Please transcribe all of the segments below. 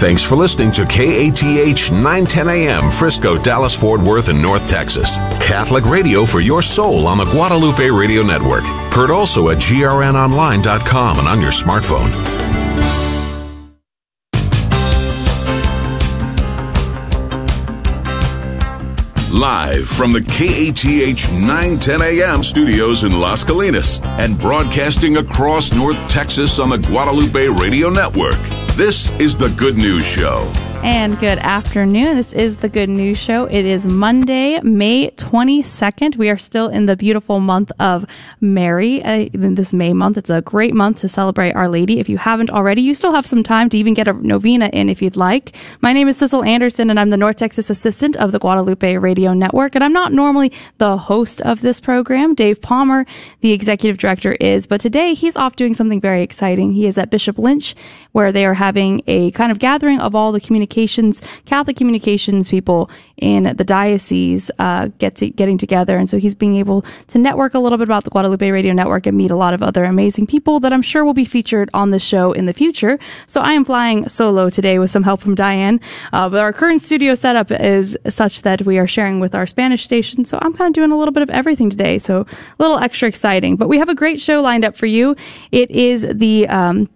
Thanks for listening to KATH 910 AM, Frisco, Dallas, Fort Worth, and North Texas. Catholic radio for your soul on the Guadalupe Radio Network. Heard also at grnonline.com and on your smartphone. Live from the KATH 910 AM studios in Las Colinas and broadcasting across North Texas on the Guadalupe Radio Network. This is the Good News Show. And good afternoon. This is the Good News Show. It is Monday, May 22nd. We are still in the beautiful month of Mary. Uh, this May month, it's a great month to celebrate Our Lady. If you haven't already, you still have some time to even get a novena in if you'd like. My name is Sissel Anderson, and I'm the North Texas assistant of the Guadalupe Radio Network. And I'm not normally the host of this program. Dave Palmer, the executive director, is. But today, he's off doing something very exciting. He is at Bishop Lynch, where they are having a kind of gathering of all the communication communications, Catholic communications people in the diocese uh, get to, getting together. And so he's being able to network a little bit about the Guadalupe Radio Network and meet a lot of other amazing people that I'm sure will be featured on the show in the future. So I am flying solo today with some help from Diane. Uh, but our current studio setup is such that we are sharing with our Spanish station. So I'm kind of doing a little bit of everything today. So a little extra exciting. But we have a great show lined up for you. It is the um,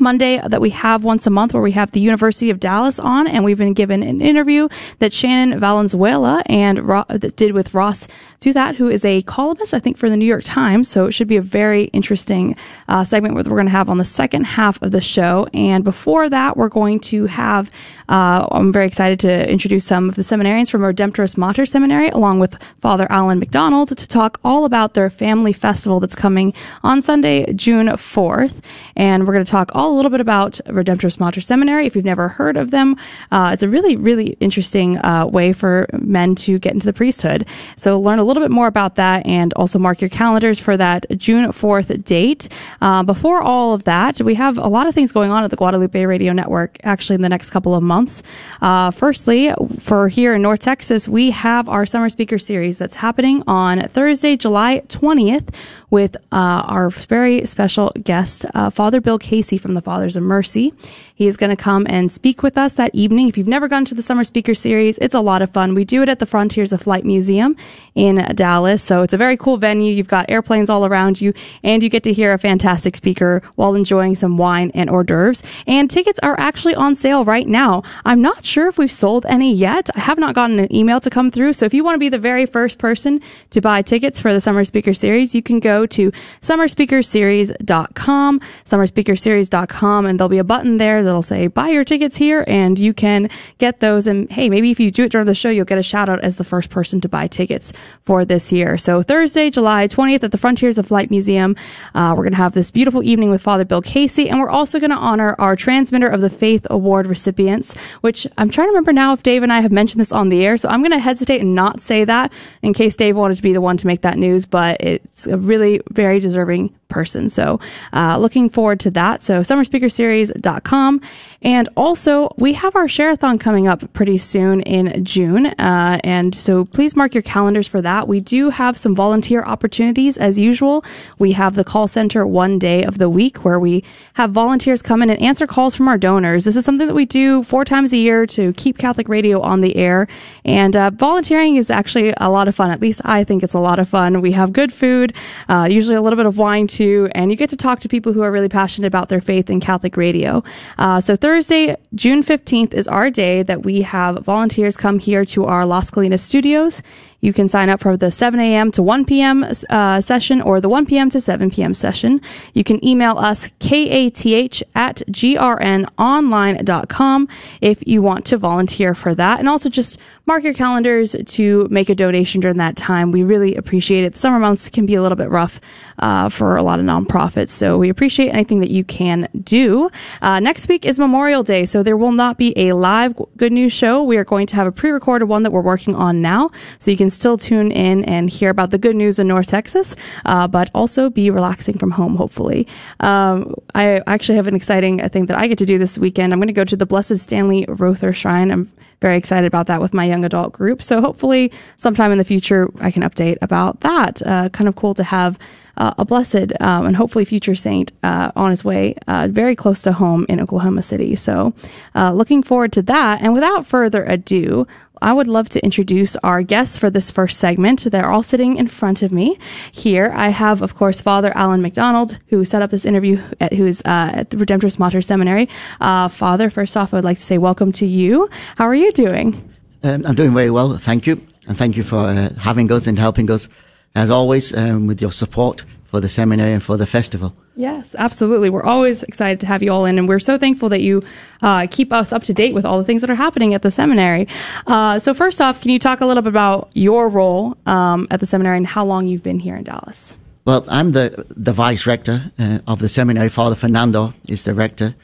Monday that we have once a month where we have the University of Dallas on, and we've been given an interview that Shannon Valenzuela and Ro- did with Ross that, who is a columnist, I think, for the New York Times. So it should be a very interesting uh, segment that we're going to have on the second half of the show. And before that, we're going to have, uh, I'm very excited to introduce some of the seminarians from Redemptoris Mater Seminary, along with Father Alan McDonald, to talk all about their family festival that's coming on Sunday, June 4th. And we're going to talk all a little bit about Redemptoris Mater Seminary. If you've never heard of them, uh, it's a really, really interesting uh, way for men to get into the priesthood. So learn a little little bit more about that and also mark your calendars for that June 4th date. Uh, before all of that, we have a lot of things going on at the Guadalupe Radio Network actually in the next couple of months. Uh, firstly, for here in North Texas, we have our summer speaker series that's happening on Thursday, July 20th with uh, our very special guest, uh, Father Bill Casey from the Fathers of Mercy. He is going to come and speak with us that evening. If you've never gone to the Summer Speaker Series, it's a lot of fun. We do it at the Frontiers of Flight Museum in Dallas. So it's a very cool venue. You've got airplanes all around you and you get to hear a fantastic speaker while enjoying some wine and hors d'oeuvres. And tickets are actually on sale right now. I'm not sure if we've sold any yet. I have not gotten an email to come through. So if you want to be the very first person to buy tickets for the Summer Speaker Series, you can go to summerspeakerseries.com, summerspeakerseries.com, and there'll be a button there that'll say buy your tickets here and you can get those. And hey, maybe if you do it during the show, you'll get a shout out as the first person to buy tickets for this year. So Thursday, July 20th at the Frontiers of Flight Museum, uh, we're going to have this beautiful evening with Father Bill Casey, and we're also going to honor our Transmitter of the Faith Award recipients, which I'm trying to remember now if Dave and I have mentioned this on the air. So I'm going to hesitate and not say that in case Dave wanted to be the one to make that news, but it's a really very, deserving person. So, uh, looking forward to that. So, summerspeakerseries.com. And also, we have our Shareathon coming up pretty soon in June. Uh, and so please mark your calendars for that. We do have some volunteer opportunities as usual. We have the call center one day of the week where we have volunteers come in and answer calls from our donors. This is something that we do four times a year to keep Catholic radio on the air. And uh, volunteering is actually a lot of fun. At least I think it's a lot of fun. We have good food, uh, usually a little bit of wine too, and you get to talk to people who are really passionate about their faith in Catholic radio. Uh, so Thursday, June 15th is our day that we have volunteers come here to our Las Colinas studios you can sign up for the 7 a.m. to 1 p.m. Uh, session or the 1 p.m. to 7 p.m. session. You can email us kath at grnonline.com if you want to volunteer for that. And also just mark your calendars to make a donation during that time. We really appreciate it. Summer months can be a little bit rough uh, for a lot of nonprofits, so we appreciate anything that you can do. Uh, next week is Memorial Day, so there will not be a live Good News show. We are going to have a pre-recorded one that we're working on now, so you can still tune in and hear about the good news in North Texas, uh, but also be relaxing from home, hopefully. Um, I actually have an exciting thing that I get to do this weekend. I'm going to go to the Blessed Stanley Rother Shrine. I'm very excited about that with my young adult group. So hopefully, sometime in the future, I can update about that. Uh, kind of cool to have uh, a blessed um, and hopefully future saint uh, on his way uh, very close to home in Oklahoma City. So, uh, looking forward to that. And without further ado, I would love to introduce our guests for this first segment. They're all sitting in front of me here. I have, of course, Father Alan McDonald, who set up this interview, at, who is uh, at the Redemptoris Mater Seminary. Uh, Father, first off, I would like to say welcome to you. How are you doing? Um, I'm doing very well, thank you, and thank you for uh, having us and helping us, as always, um, with your support for the seminary and for the festival. Yes, absolutely. We're always excited to have you all in, and we're so thankful that you uh, keep us up to date with all the things that are happening at the seminary. Uh, so, first off, can you talk a little bit about your role um, at the seminary and how long you've been here in Dallas? Well, I'm the the vice rector uh, of the seminary. Father Fernando is the rector.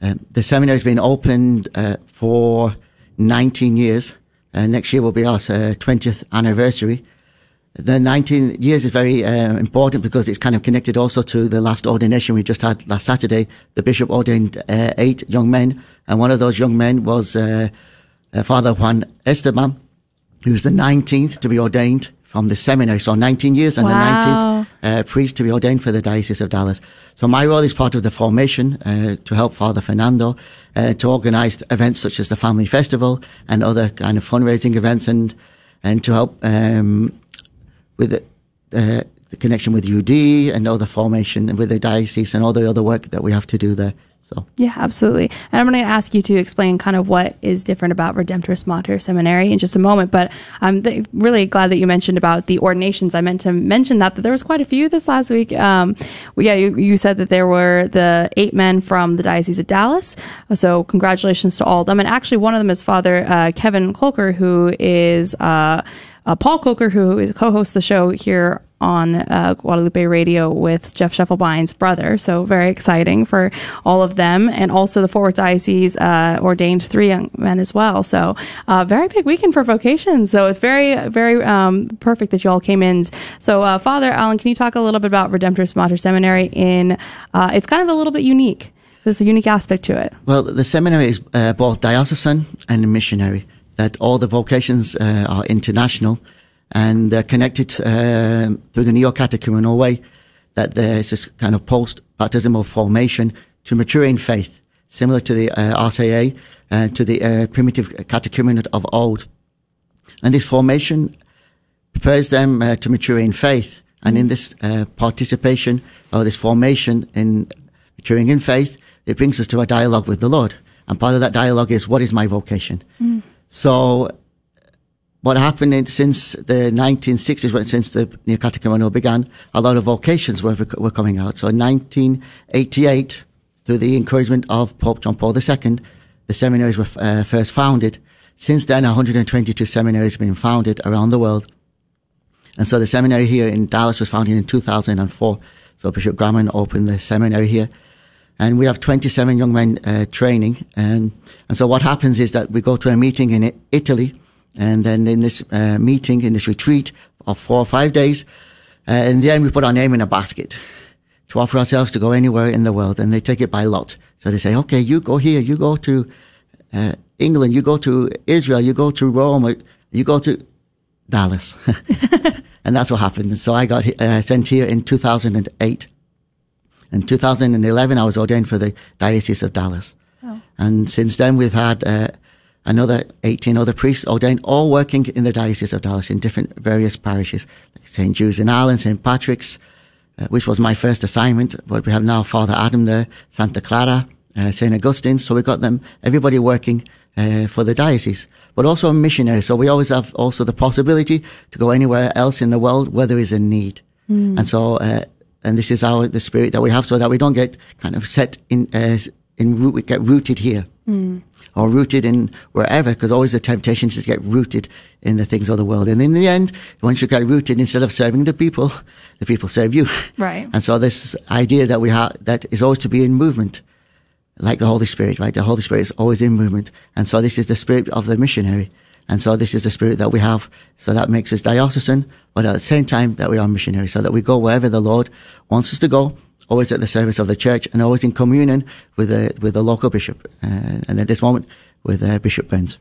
Um, the seminary has been opened uh, for 19 years. Uh, next year will be our 20th uh, anniversary the 19 years is very uh, important because it's kind of connected also to the last ordination we just had last Saturday. The bishop ordained uh, eight young men, and one of those young men was uh, uh Father Juan Esteban, who's the 19th to be ordained from the seminary. So 19 years and wow. the 19th uh, priest to be ordained for the Diocese of Dallas. So my role is part of the formation uh, to help Father Fernando to organize events such as the Family Festival and other kind of fundraising events and and to help um, with the, uh, the connection with UD and all the formation and with the diocese and all the other work that we have to do there. So yeah, absolutely. And I'm going to ask you to explain kind of what is different about Redemptoris Mater Seminary in just a moment. But I'm th- really glad that you mentioned about the ordinations. I meant to mention that that there was quite a few this last week. Um, well, yeah, you, you, said that there were the eight men from the Diocese of Dallas. So congratulations to all of them. And actually, one of them is Father uh, Kevin Kolker, who is. Uh, uh, Paul Coker, who is co-hosts the show here on uh, Guadalupe Radio with Jeff Scheffelbein's brother. So very exciting for all of them, and also the Fort Worth Diocese uh, ordained three young men as well. So uh, very big weekend for vocations. So it's very very um, perfect that you all came in. So uh, Father Alan, can you talk a little bit about Redemptoris Mater Seminary? In uh, it's kind of a little bit unique. There's a unique aspect to it. Well, the seminary is uh, both diocesan and missionary that all the vocations uh, are international and they're connected uh, through the neo-catechumenal way that there's this kind of post-baptismal formation to mature in faith, similar to the uh, RCIA, uh, to the uh, primitive catechumenate of old. And this formation prepares them uh, to mature in faith. And in this uh, participation or this formation in maturing in faith, it brings us to a dialogue with the Lord. And part of that dialogue is, what is my vocation? Mm. So what happened in, since the 1960s, when, since the Neo Catechumenal began, a lot of vocations were, were coming out. So in 1988, through the encouragement of Pope John Paul II, the seminaries were uh, first founded. Since then, 122 seminaries have been founded around the world. And so the seminary here in Dallas was founded in 2004. So Bishop Grahmann opened the seminary here and we have 27 young men uh, training. And, and so what happens is that we go to a meeting in Italy, and then in this uh, meeting, in this retreat of four or five days, uh, in the end, we put our name in a basket to offer ourselves to go anywhere in the world, and they take it by lot. So they say, okay, you go here, you go to uh, England, you go to Israel, you go to Rome, you go to Dallas. and that's what happened. So I got uh, sent here in 2008 in 2011, I was ordained for the Diocese of Dallas. Oh. And since then, we've had uh, another 18 other priests ordained, all working in the Diocese of Dallas in different various parishes, like St. Jude's in Ireland, St. Patrick's, uh, which was my first assignment. But we have now Father Adam there, Santa Clara, uh, St. Augustine. So we got them, everybody working uh, for the diocese, but also a missionary. So we always have also the possibility to go anywhere else in the world where there is a need. Mm. And so uh, and this is our the spirit that we have, so that we don't get kind of set in uh, in root, we get rooted here mm. or rooted in wherever, because always the temptation is to get rooted in the things of the world. And in the end, once you get rooted, instead of serving the people, the people serve you. Right. And so this idea that we have that is always to be in movement, like the Holy Spirit, right? The Holy Spirit is always in movement, and so this is the spirit of the missionary. And so this is the spirit that we have. So that makes us diocesan, but at the same time that we are missionary, so that we go wherever the Lord wants us to go, always at the service of the church and always in communion with the, with the local bishop. Uh, and at this moment, with uh, Bishop Burns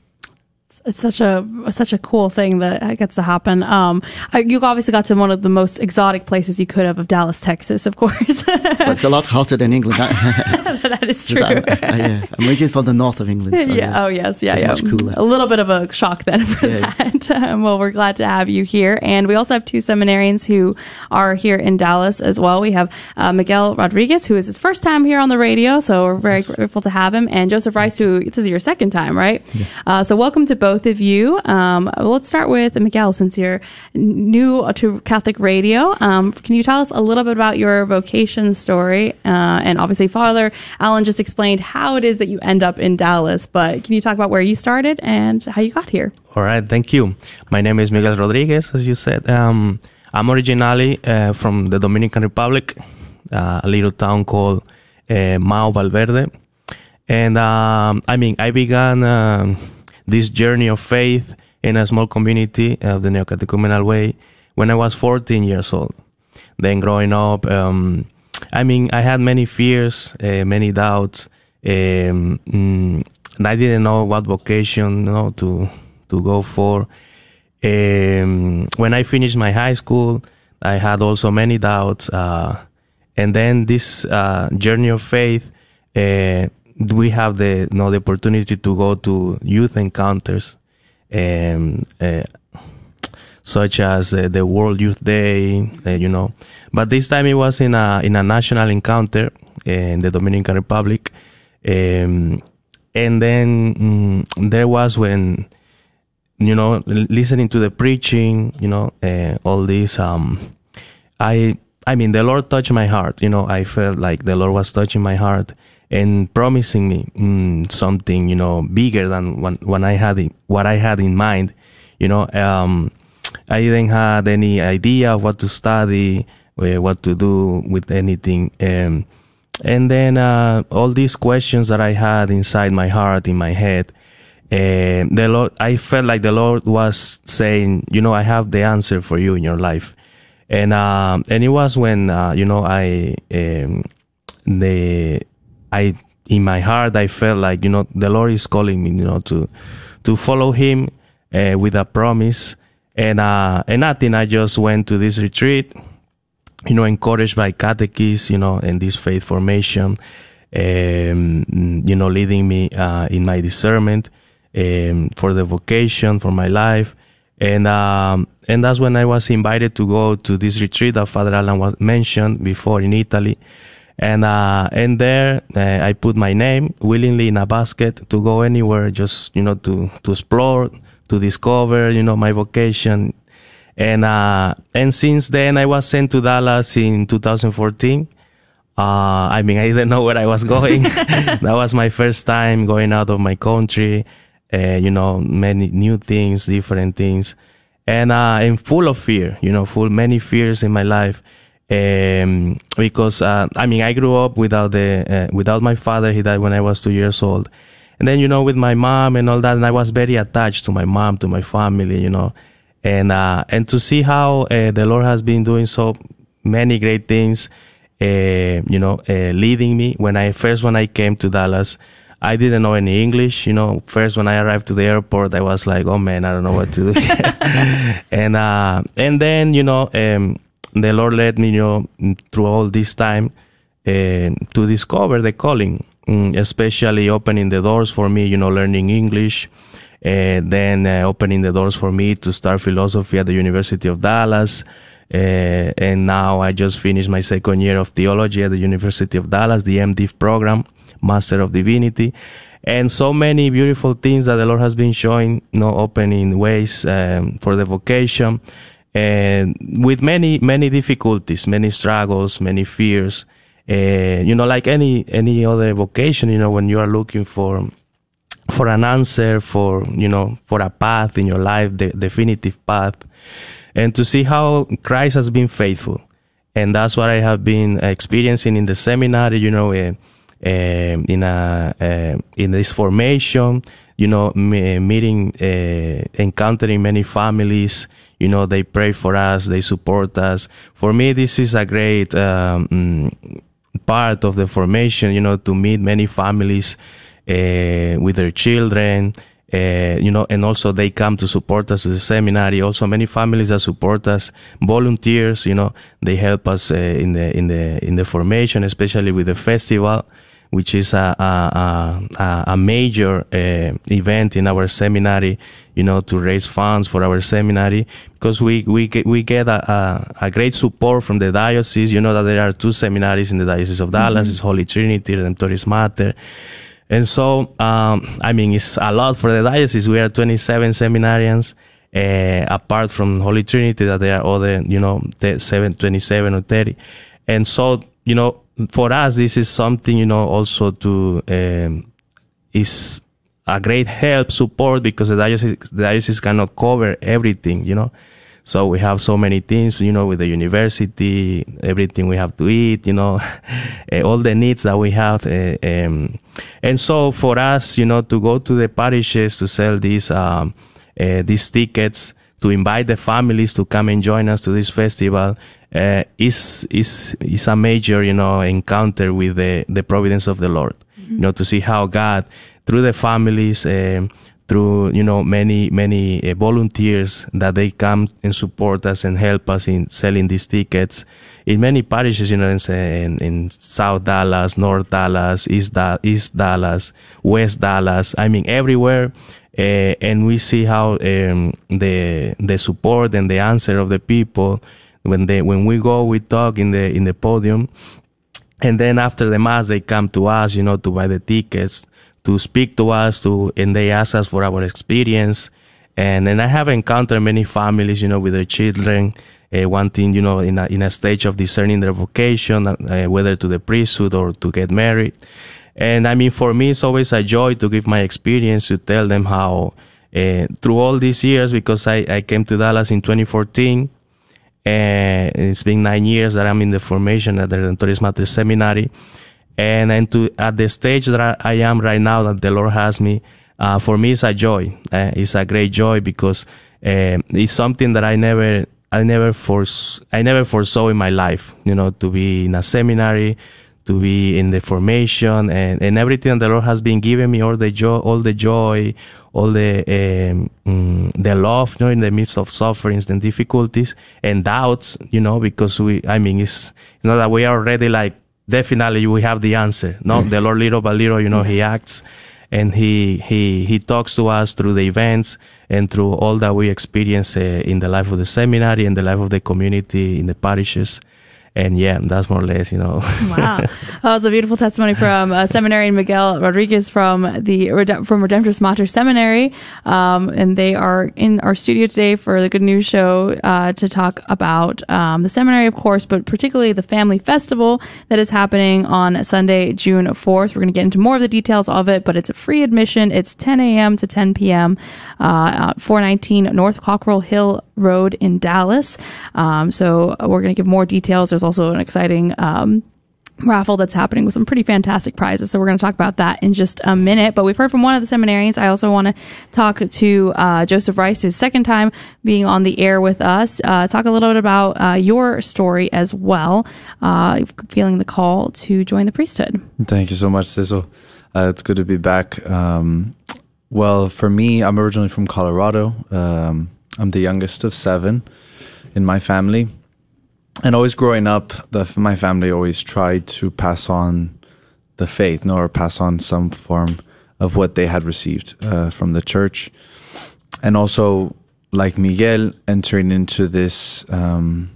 it's such a such a cool thing that it gets to happen. Um, you obviously got to one of the most exotic places you could have of Dallas, Texas, of course. but it's a lot hotter than England. that is true. I, am originally from the north of England. So yeah. yeah. Oh yes. Yeah. yeah. Much cooler. A little bit of a shock then for yeah. that. Um, well, we're glad to have you here, and we also have two seminarians who are here in Dallas as well. We have uh, Miguel Rodriguez, who is his first time here on the radio, so we're very yes. grateful to have him, and Joseph Rice, who this is your second time, right? Yeah. Uh, so welcome to both both of you. Um, let's start with Miguel, since you're new to Catholic Radio. Um, can you tell us a little bit about your vocation story? Uh, and obviously, Father Alan just explained how it is that you end up in Dallas, but can you talk about where you started and how you got here? All right, thank you. My name is Miguel Rodriguez, as you said. Um, I'm originally uh, from the Dominican Republic, uh, a little town called uh, Mao Valverde. And um, I mean, I began um, this journey of faith in a small community of the Neocatechumenal Way when I was 14 years old. Then growing up, um, I mean, I had many fears, uh, many doubts, um, mm, and I didn't know what vocation, you know, to to go for. Um, when I finished my high school, I had also many doubts, uh, and then this uh, journey of faith uh, we have the you know, the opportunity to go to youth encounters, um, uh, such as uh, the World Youth Day, uh, you know. But this time it was in a in a national encounter in the Dominican Republic, um, and then mm, there was when you know listening to the preaching, you know, uh, all this. Um, I I mean, the Lord touched my heart. You know, I felt like the Lord was touching my heart and promising me mm, something, you know, bigger than when, when I had it, what I had in mind. You know, um, I didn't have any idea of what to study, uh, what to do with anything. Um, and then, uh, all these questions that I had inside my heart, in my head, uh, the Lord, I felt like the Lord was saying, you know, I have the answer for you in your life. And, uh, and it was when, uh, you know, I, um, the, I, in my heart, I felt like, you know, the Lord is calling me, you know, to, to follow Him, uh, with a promise. And, uh, and nothing, I just went to this retreat, you know, encouraged by catechists, you know, and this faith formation, um, you know, leading me, uh, in my discernment, um, for the vocation, for my life. And, um, and that's when I was invited to go to this retreat that Father Alan was mentioned before in Italy and uh, and there uh, I put my name willingly in a basket to go anywhere, just you know to to explore, to discover, you know, my vocation. And uh, and since then I was sent to Dallas in 2014. Uh, I mean, I didn't know where I was going. that was my first time going out of my country. Uh, you know, many new things, different things, and uh, and full of fear. You know, full many fears in my life um, because uh, I mean I grew up without the uh, without my father. He died when I was two years old, and then you know with my mom and all that, and I was very attached to my mom, to my family, you know, and uh, and to see how uh, the Lord has been doing so many great things, uh, you know, uh, leading me. When I first when I came to Dallas. I didn't know any English, you know. First, when I arrived to the airport, I was like, "Oh man, I don't know what to do." and uh, and then, you know, um, the Lord led me, you know, through all this time uh, to discover the calling, mm, especially opening the doors for me, you know, learning English, uh, then uh, opening the doors for me to start philosophy at the University of Dallas. And now I just finished my second year of theology at the University of Dallas, the MDiv program, Master of Divinity. And so many beautiful things that the Lord has been showing, you know, opening ways um, for the vocation and with many many difficulties, many struggles, many fears. Uh, you know, like any any other vocation, you know, when you are looking for for an answer, for you know, for a path in your life, the definitive path, and to see how Christ has been faithful, and that's what I have been experiencing in the seminary. You know, uh, uh, in a in this formation, you know, meeting, encountering many families. You know, they pray for us, they support us. For me, this is a great um, part of the formation. You know, to meet many families uh, with their children. Uh, you know, and also they come to support us at the seminary. Also, many families that support us, volunteers. You know, they help us uh, in the in the in the formation, especially with the festival which is a, a, a, a major uh, event in our seminary, you know, to raise funds for our seminary because we, we get, we get a, a, a, great support from the diocese. You know that there are two seminaries in the Diocese of Dallas. Mm-hmm. It's Holy Trinity, Redemptoris Mater. And so, um, I mean, it's a lot for the diocese. We are 27 seminarians. Uh, apart from Holy Trinity, that there are other, you know, 7, 27 or 30. And so, you know, for us, this is something, you know, also to, um, is a great help, support, because the diocese, the diocese cannot cover everything, you know. So we have so many things, you know, with the university, everything we have to eat, you know, eh, all the needs that we have. Uh, um, and so for us, you know, to go to the parishes to sell these, um, uh, these tickets, to invite the families to come and join us to this festival, uh, is is is a major you know encounter with the the providence of the Lord. Mm-hmm. You know to see how God through the families. Uh, through you know many many uh, volunteers that they come and support us and help us in selling these tickets in many parishes you know in, in South Dallas, North Dallas, East, da- East Dallas, West Dallas. I mean everywhere. Uh, and we see how um, the the support and the answer of the people when they when we go we talk in the in the podium. And then after the mass they come to us you know to buy the tickets to speak to us to and they ask us for our experience. And and I have encountered many families you know with their children uh, wanting you know in a in a stage of discerning their vocation uh, whether to the priesthood or to get married and I mean for me it's always a joy to give my experience to tell them how uh, through all these years because I, I came to Dallas in 2014 and it's been nine years that I'm in the formation at the Redemptoris Mater Seminary. And, and to, at the stage that I am right now that the Lord has me, uh, for me it's a joy. Uh, it's a great joy because uh, it's something that I never, I never force, I never foresaw in my life, you know, to be in a seminary, to be in the formation and, and everything the Lord has been giving me, all the joy, all the joy, all the um, mm, the love, you know, in the midst of sufferings and difficulties and doubts, you know, because we, I mean, it's it's not that we are already like definitely we have the answer. No, the Lord little by little, you know, He acts and He He He talks to us through the events and through all that we experience uh, in the life of the seminary and the life of the community in the parishes and yeah, that's more or less, you know. wow, that was a beautiful testimony from uh, Seminarian Miguel Rodriguez from the from Redemptoris Mater Seminary, um, and they are in our studio today for the Good News Show uh, to talk about um, the seminary, of course, but particularly the Family Festival that is happening on Sunday, June fourth. We're going to get into more of the details of it, but it's a free admission. It's 10 a.m. to 10 p.m. Uh, 419 North Cockrell Hill Road in Dallas. Um, so we're going to give more details. There's also an exciting um, raffle that's happening with some pretty fantastic prizes. So we're going to talk about that in just a minute. But we've heard from one of the seminarians. I also want to talk to uh, Joseph Rice, his second time being on the air with us. Uh, talk a little bit about uh, your story as well. Uh, feeling the call to join the priesthood. Thank you so much, Cecil. Uh, it's good to be back. Um, well, for me, I'm originally from Colorado. Um, I'm the youngest of seven in my family. And always growing up, the, my family always tried to pass on the faith, no, or pass on some form of what they had received uh, from the church. And also, like Miguel, entering into this um,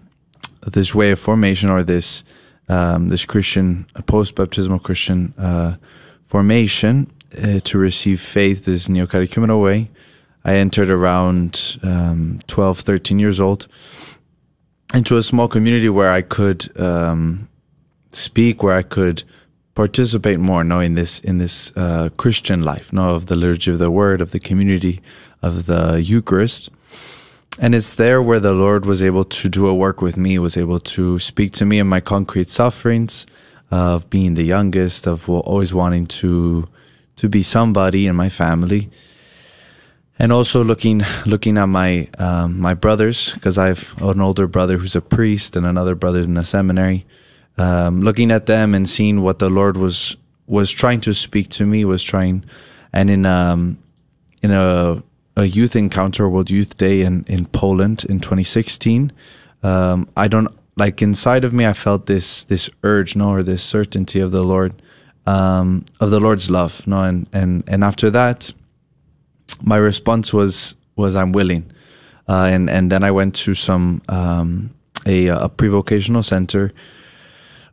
this way of formation or this um, this Christian post baptismal Christian uh, formation uh, to receive faith, this neo catechumenal way, I entered around um, 12, 13 years old into a small community where I could um, speak, where I could participate more, no, in this in this uh, Christian life, no, of the liturgy of the Word, of the community, of the Eucharist. And it's there where the Lord was able to do a work with me, was able to speak to me in my concrete sufferings of being the youngest, of always wanting to to be somebody in my family and also looking looking at my um, my brothers because I've an older brother who's a priest and another brother in the seminary. Um, looking at them and seeing what the Lord was was trying to speak to me was trying, and in um in a a youth encounter World Youth Day in in Poland in 2016. Um, I don't like inside of me. I felt this this urge, no, or this certainty of the Lord, um, of the Lord's love, no, and and and after that, my response was was I'm willing, uh, and and then I went to some um, a a pre-vocational center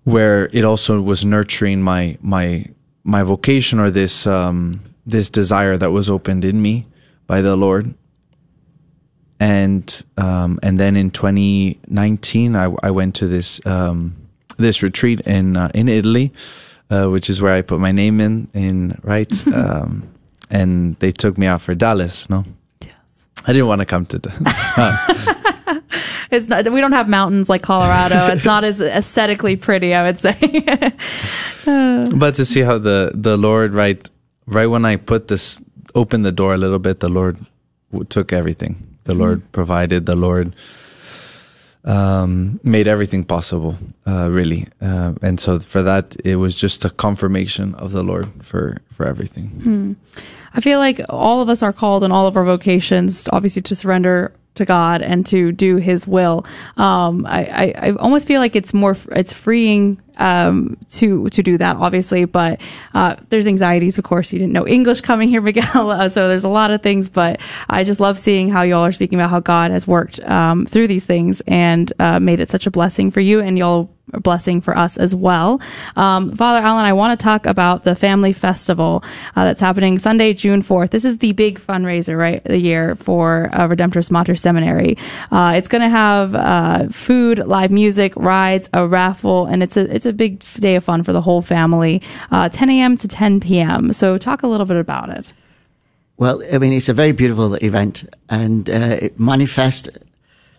where it also was nurturing my my my vocation or this um, this desire that was opened in me by the Lord. And um, and then in 2019, I, I went to this um, this retreat in uh, in Italy, uh, which is where I put my name in in right, um, and they took me out for Dallas. No, Yes. I didn't want to come to. The, It's not, we don't have mountains like Colorado. It's not as aesthetically pretty, I would say. but to see how the the Lord right right when I put this opened the door a little bit, the Lord took everything. The mm-hmm. Lord provided. The Lord um, made everything possible, uh, really. Uh, and so for that, it was just a confirmation of the Lord for for everything. I feel like all of us are called in all of our vocations, obviously, to surrender to God and to do His will. Um, I, I, I almost feel like it's more, it's freeing um, to to do that, obviously. But uh, there's anxieties, of course. You didn't know English coming here, Miguel, uh, so there's a lot of things. But I just love seeing how y'all are speaking about how God has worked um, through these things and uh, made it such a blessing for you, and y'all a blessing for us as well. Um, Father Allen, I want to talk about the Family Festival uh, that's happening Sunday, June 4th. This is the big fundraiser, right, the year for uh, Redemptoris Mater Seminary. Uh, it's going to have uh, food, live music, rides, a raffle, and it's a it's a big day of fun for the whole family. Uh, 10 a.m. to 10 p.m. So talk a little bit about it. Well, I mean, it's a very beautiful event and uh, it manifests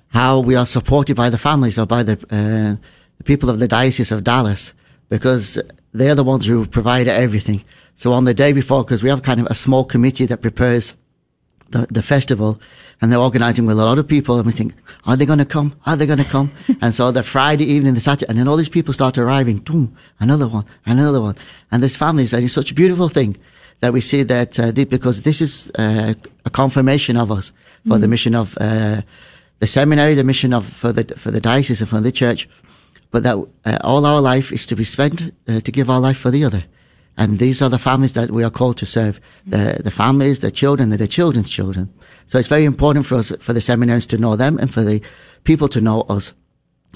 how we are supported by the families or by the, uh, the people of the Diocese of Dallas because they're the ones who provide everything. So on the day before, because we have kind of a small committee that prepares the, the festival and they're organizing with a lot of people and we think, are they going to come? Are they going to come? and so the Friday evening, the Saturday, and then all these people start arriving. Boom, another one, another one. And there's families and it's such a beautiful thing that we see that, uh, because this is, uh, a confirmation of us for the mission of, uh, the seminary, the mission of, for the, for the diocese and for the church. But that, uh, all our life is to be spent, uh, to give our life for the other. And these are the families that we are called to serve. The, the families, the children, the, the children's children. So it's very important for us, for the seminarians to know them and for the people to know us.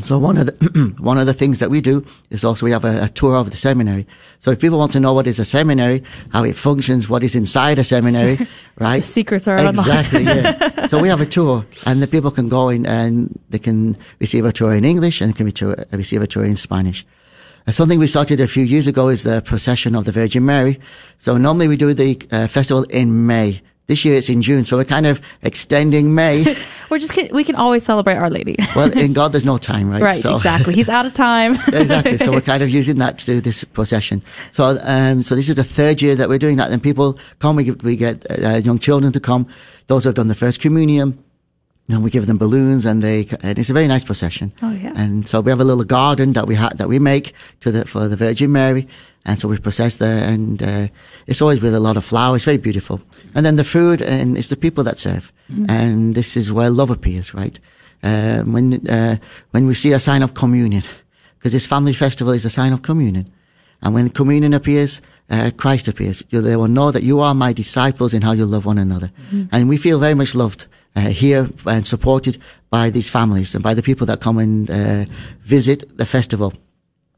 So one of the, one of the things that we do is also we have a, a tour of the seminary. So if people want to know what is a seminary, how it functions, what is inside a seminary, right? The secrets are. Exactly, yeah. so we have a tour and the people can go in and they can receive a tour in English and they can be tour, receive a tour in Spanish. Something we started a few years ago is the procession of the Virgin Mary. So normally we do the uh, festival in May. This year it's in June, so we're kind of extending May. We're just we can always celebrate Our Lady. well, in God there's no time, right? right, So- exactly. He's out of time. exactly. So we're kind of using that to do this procession. So, um, so this is the third year that we're doing that. Then people come, we, get- we get uh, young children to come, those who have done the first communion, and we give them balloons and they, and it's a very nice procession. Oh, yeah. And so we have a little garden that we ha- that we make to the, for the Virgin Mary. And so we process there and, uh, it's always with a lot of flowers, very beautiful. And then the food and it's the people that serve. And this is where love appears, right? Uh, when, uh, when we see a sign of communion, because this family festival is a sign of communion. And when communion appears, uh, Christ appears. You, they will know that you are my disciples in how you love one another. And we feel very much loved uh, here and supported by these families and by the people that come and uh, visit the festival.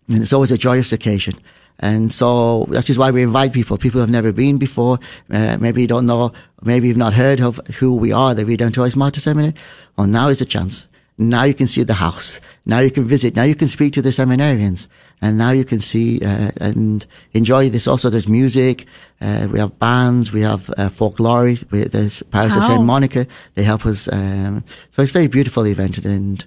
And it's always a joyous occasion. And so that's just why we invite people, people who have never been before. Uh, maybe you don't know, maybe you've not heard of who we are, the Redemptoris Mater Seminary. Well, now is the chance. Now you can see the house. Now you can visit. Now you can speak to the seminarians. And now you can see uh, and enjoy this. Also, there's music. Uh, we have bands. We have uh, folklore. We, there's parish of Saint Monica. They help us. Um, so it's a very beautiful event. And.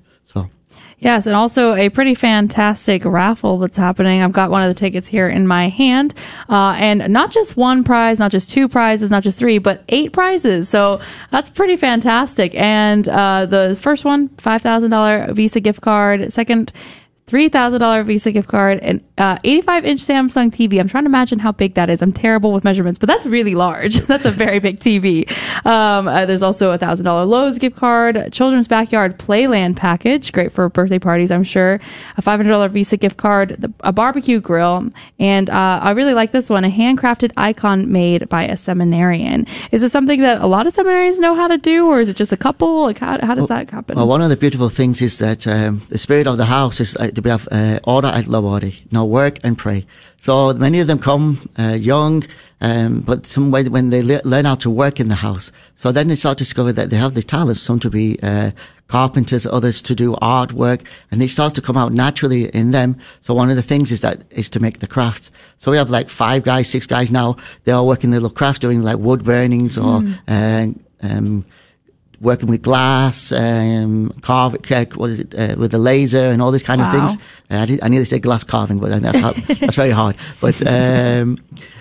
Yes, and also a pretty fantastic raffle that's happening. I've got one of the tickets here in my hand, uh, and not just one prize, not just two prizes, not just three, but eight prizes. So that's pretty fantastic. And uh, the first one, five thousand dollar Visa gift card. Second. $3,000 Visa gift card and uh, 85 inch Samsung TV. I'm trying to imagine how big that is. I'm terrible with measurements, but that's really large. that's a very big TV. Um, uh, there's also a $1,000 Lowe's gift card, children's backyard playland package, great for birthday parties, I'm sure. A $500 Visa gift card, a barbecue grill, and uh, I really like this one, a handcrafted icon made by a seminarian. Is this something that a lot of seminarians know how to do, or is it just a couple? Like, how, how does well, that happen? Well, one of the beautiful things is that um, the spirit of the house is uh, we have uh, ora et labora. Now work and pray. So many of them come uh, young, um, but some way when they le- learn how to work in the house. So then they start to discover that they have the talents, some to be uh, carpenters, others to do artwork, and it starts to come out naturally in them. So one of the things is that is to make the crafts. So we have like five guys, six guys now. They are working their little crafts, doing like wood burnings or mm. um, working with glass, um, carve, uh, what is it, uh, with the laser and all these kind wow. of things. Uh, I, did, I nearly said glass carving, but that's hard, that's very hard. But um,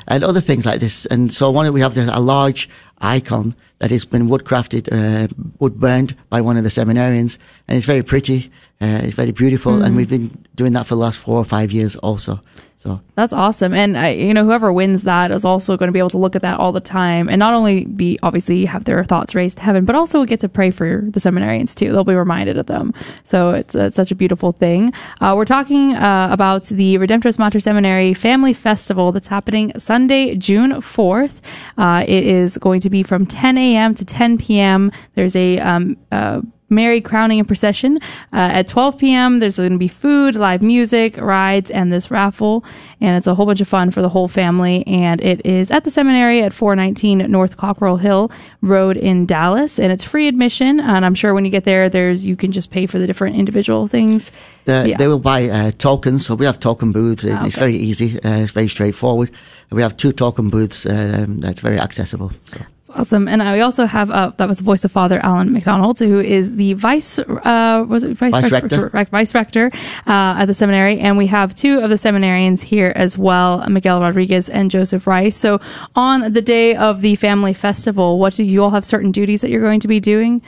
and other things like this. And so one, we have the, a large icon that has been woodcrafted, uh, wood burned by one of the seminarians, and it's very pretty. Uh, it's very beautiful, mm. and we've been doing that for the last four or five years also. So that's awesome. And I, you know, whoever wins that is also going to be able to look at that all the time and not only be obviously have their thoughts raised to heaven, but also get to pray for the seminarians too. They'll be reminded of them. So it's, it's such a beautiful thing. Uh, we're talking uh, about the Redemptoris Mater Seminary Family Festival that's happening Sunday, June 4th. Uh, it is going to be from 10 a.m. to 10 p.m. There's a um, uh, Mary crowning and procession. Uh, at 12 p.m., there's going to be food, live music, rides, and this raffle. And it's a whole bunch of fun for the whole family. And it is at the seminary at 419 North Cockrell Hill Road in Dallas. And it's free admission. And I'm sure when you get there, there's you can just pay for the different individual things. The, yeah. They will buy uh, tokens. So we have token booths. okay. It's very easy. Uh, it's very straightforward. We have two token booths um, that's very accessible. So. Awesome. And we also have, uh, that was the voice of Father Alan McDonald, who is the vice, uh, was it vice, vice rector, rector? vice rector, uh, at the seminary. And we have two of the seminarians here as well, Miguel Rodriguez and Joseph Rice. So on the day of the family festival, what do you all have certain duties that you're going to be doing?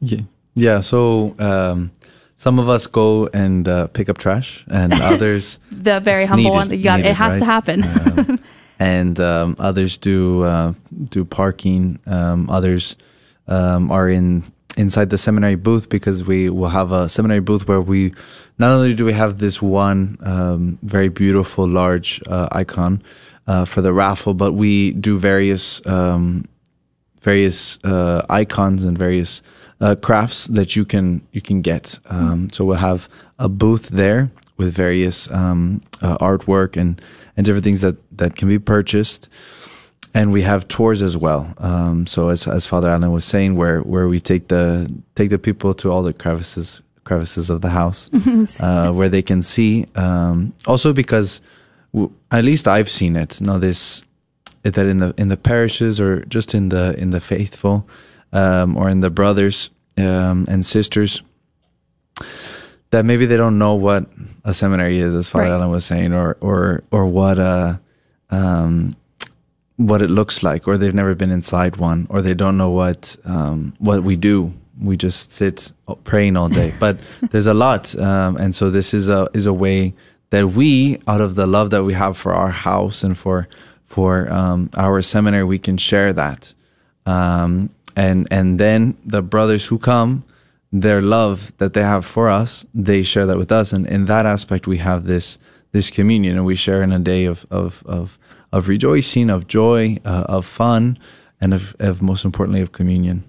Yeah. Yeah. So, um, some of us go and uh, pick up trash, and others the very humble needed, one. You got needed, it has right? to happen. Um, and um, others do uh, do parking. Um, others um, are in inside the seminary booth because we will have a seminary booth where we not only do we have this one um, very beautiful large uh, icon uh, for the raffle, but we do various um, various uh, icons and various uh, crafts that you can you can get. Um, so we'll have a booth there with various uh, artwork and and different things that that can be purchased. And we have tours as well. Um, so as as Father Alan was saying, where where we take the take the people to all the crevices crevices of the house, uh, where they can see. Um, also because w- at least I've seen it. Know this that in the in the parishes or just in the in the faithful um, or in the brothers um, and sisters that maybe they don't know what a seminary is, as Father right. Alan was saying, or or or what uh um what it looks like, or they've never been inside one, or they don't know what um what we do. We just sit praying all day, but there's a lot, um, and so this is a is a way that we, out of the love that we have for our house and for for um, our seminary, we can share that, um, and and then the brothers who come their love that they have for us, they share that with us. And in that aspect, we have this this communion, and we share in a day of of of, of rejoicing, of joy, uh, of fun, and of, of most importantly of communion.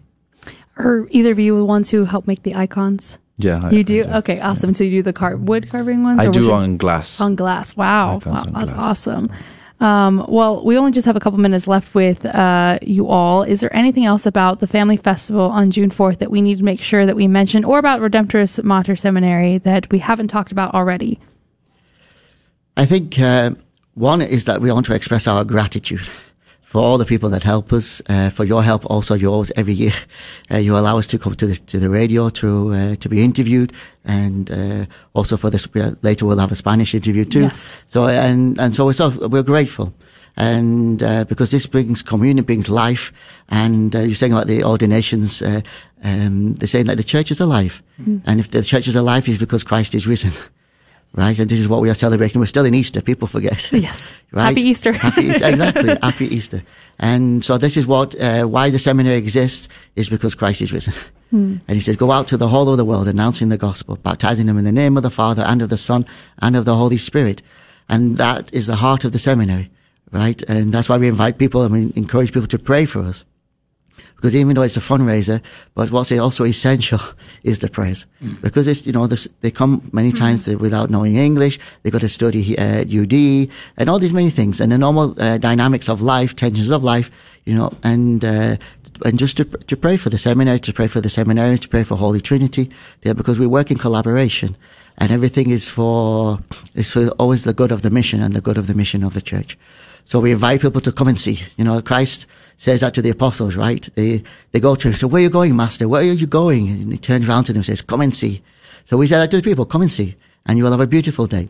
Are either of you the ones who help make the icons? Yeah, you I, do? I do. Okay, awesome. Yeah. So you do the car- wood carving ones? I do on glass. On glass. Wow, wow that's glass. awesome. Um, well, we only just have a couple minutes left with uh, you all. Is there anything else about the Family Festival on June 4th that we need to make sure that we mention, or about Redemptoris Mater Seminary that we haven't talked about already? I think uh, one is that we want to express our gratitude for all the people that help us, uh, for your help also yours every year. Uh, you allow us to come to the, to the radio to, uh, to be interviewed and, uh, also for this, later we'll have a Spanish interview too. Yes. So, and, and so we're, so, we're grateful. And, uh, because this brings communion, brings life. And, uh, you're saying about the ordinations, um, they're saying that the church is alive. Mm. And if the church is alive, it's because Christ is risen. right? And this is what we are celebrating. We're still in Easter. People forget. Yes. right? Happy Easter. Happy Easter. Exactly. Happy Easter. And so this is what, uh, why the seminary exists is because Christ is risen. Hmm. And he says, go out to the whole of the world announcing the gospel, baptizing them in the name of the Father and of the Son and of the Holy Spirit. And that is the heart of the seminary, right? And that's why we invite people and we encourage people to pray for us because even though it's a fundraiser, but what's also essential is the prayers. Mm. Because it's, you know, they come many mm. times mm. without knowing English. They've got to study uh, UD and all these many things and the normal uh, dynamics of life, tensions of life, you know, and, uh, and just to, to pray for the seminary, to pray for the seminarians, to pray for Holy Trinity, yeah, because we work in collaboration and everything is for, is for always the good of the mission and the good of the mission of the church. So we invite people to come and see. You know, Christ says that to the apostles, right? They, they go to him, so where are you going, master? Where are you going? And he turns around to them and says, come and see. So we say that to the people, come and see, and you will have a beautiful day.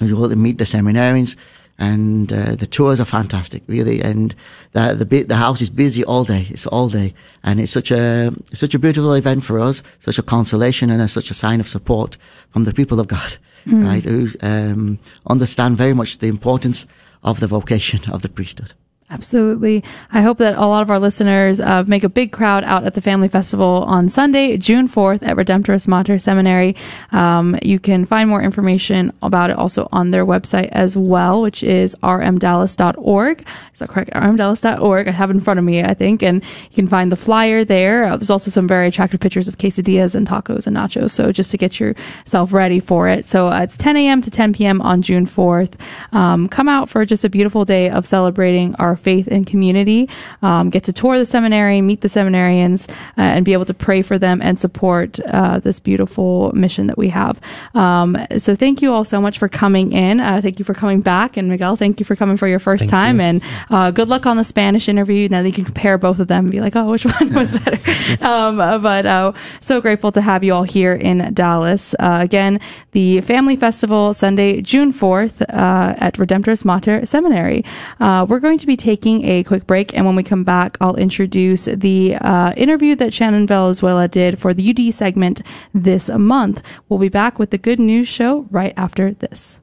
And you will meet the seminarians, and uh, the tours are fantastic, really. And the, the the house is busy all day. It's all day, and it's such a such a beautiful event for us, such a consolation, and a, such a sign of support from the people of God, mm. right? Who um, understand very much the importance of the vocation of the priesthood. Absolutely. I hope that a lot of our listeners uh, make a big crowd out at the Family Festival on Sunday, June 4th at Redemptoris Mater Seminary. Um, you can find more information about it also on their website as well, which is rmdallas.org. Is that correct? rmdallas.org. I have in front of me, I think. And you can find the flyer there. Uh, there's also some very attractive pictures of quesadillas and tacos and nachos. So just to get yourself ready for it. So uh, it's 10 a.m. to 10 p.m. on June 4th. Um, come out for just a beautiful day of celebrating our faith and community. Um, get to tour the seminary, meet the seminarians, uh, and be able to pray for them and support uh, this beautiful mission that we have. Um, so thank you all so much for coming in. Uh, thank you for coming back, and Miguel, thank you for coming for your first thank time. You. And uh, good luck on the Spanish interview. Now that you can compare both of them and be like, oh, which one was better? um, but uh, so grateful to have you all here in Dallas. Uh, again, the Family Festival Sunday, June fourth, at Redemptoris Mater Seminary. we're going to be taking a quick break, and when we come back, I'll introduce the uh, interview that Shannon Valenzuela did for the UD segment this month. We'll be back with the Good News Show right after this.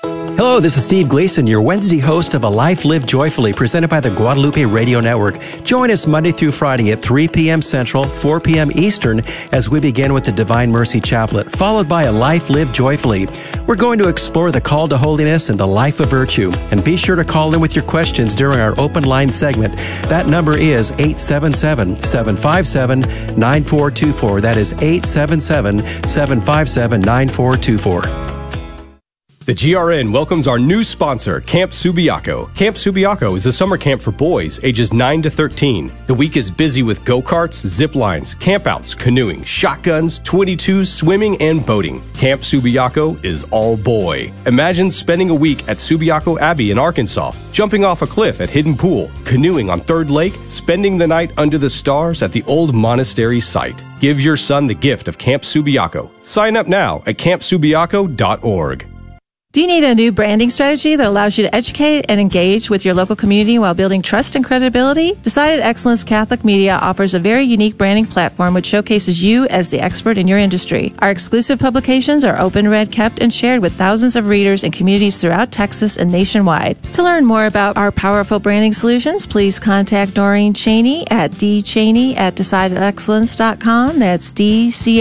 Hello, this is Steve Gleason, your Wednesday host of A Life Lived Joyfully, presented by the Guadalupe Radio Network. Join us Monday through Friday at 3 p.m. Central, 4 p.m. Eastern, as we begin with the Divine Mercy Chaplet, followed by A Life Lived Joyfully. We're going to explore the call to holiness and the life of virtue. And be sure to call in with your questions during our open line segment. That number is 877 757 9424. That is 877 757 9424. The GRN welcomes our new sponsor, Camp Subiaco. Camp Subiaco is a summer camp for boys ages 9 to 13. The week is busy with go karts, zip lines, campouts, canoeing, shotguns, 22s, swimming, and boating. Camp Subiaco is all boy. Imagine spending a week at Subiaco Abbey in Arkansas, jumping off a cliff at Hidden Pool, canoeing on Third Lake, spending the night under the stars at the old monastery site. Give your son the gift of Camp Subiaco. Sign up now at campsubiaco.org. Do you need a new branding strategy that allows you to educate and engage with your local community while building trust and credibility? Decided Excellence Catholic Media offers a very unique branding platform which showcases you as the expert in your industry. Our exclusive publications are open, read, kept, and shared with thousands of readers in communities throughout Texas and nationwide. To learn more about our powerful branding solutions, please contact Doreen Cheney at dchaney at decidedexcellence.com. That's D-C-H-A-N-A-Y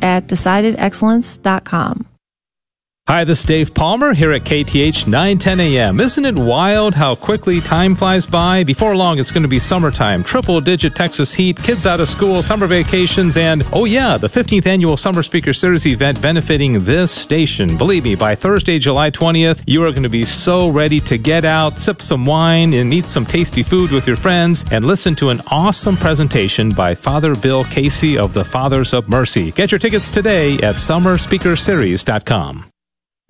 at decidedexcellence.com. Hi, this is Dave Palmer here at KTH 910 AM. Isn't it wild how quickly time flies by? Before long, it's going to be summertime, triple digit Texas heat, kids out of school, summer vacations, and oh yeah, the 15th annual Summer Speaker Series event benefiting this station. Believe me, by Thursday, July 20th, you are going to be so ready to get out, sip some wine, and eat some tasty food with your friends, and listen to an awesome presentation by Father Bill Casey of the Fathers of Mercy. Get your tickets today at summerspeakerseries.com.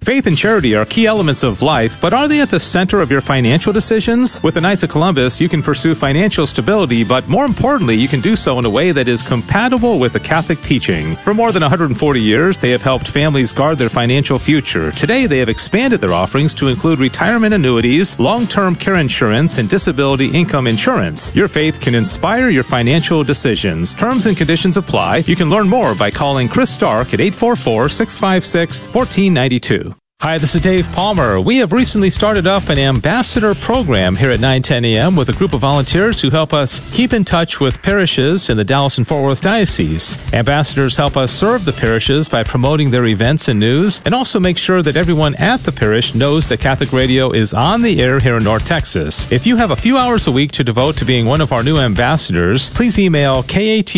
Faith and charity are key elements of life, but are they at the center of your financial decisions? With the Knights of Columbus, you can pursue financial stability, but more importantly, you can do so in a way that is compatible with the Catholic teaching. For more than 140 years, they have helped families guard their financial future. Today, they have expanded their offerings to include retirement annuities, long-term care insurance, and disability income insurance. Your faith can inspire your financial decisions. Terms and conditions apply. You can learn more by calling Chris Stark at 844 656 1492. Hi, this is Dave Palmer. We have recently started up an ambassador program here at 910 AM with a group of volunteers who help us keep in touch with parishes in the Dallas and Fort Worth Diocese. Ambassadors help us serve the parishes by promoting their events and news and also make sure that everyone at the parish knows that Catholic radio is on the air here in North Texas. If you have a few hours a week to devote to being one of our new ambassadors, please email kath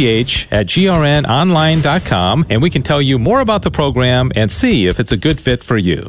at grnonline.com and we can tell you more about the program and see if it's a good fit for you.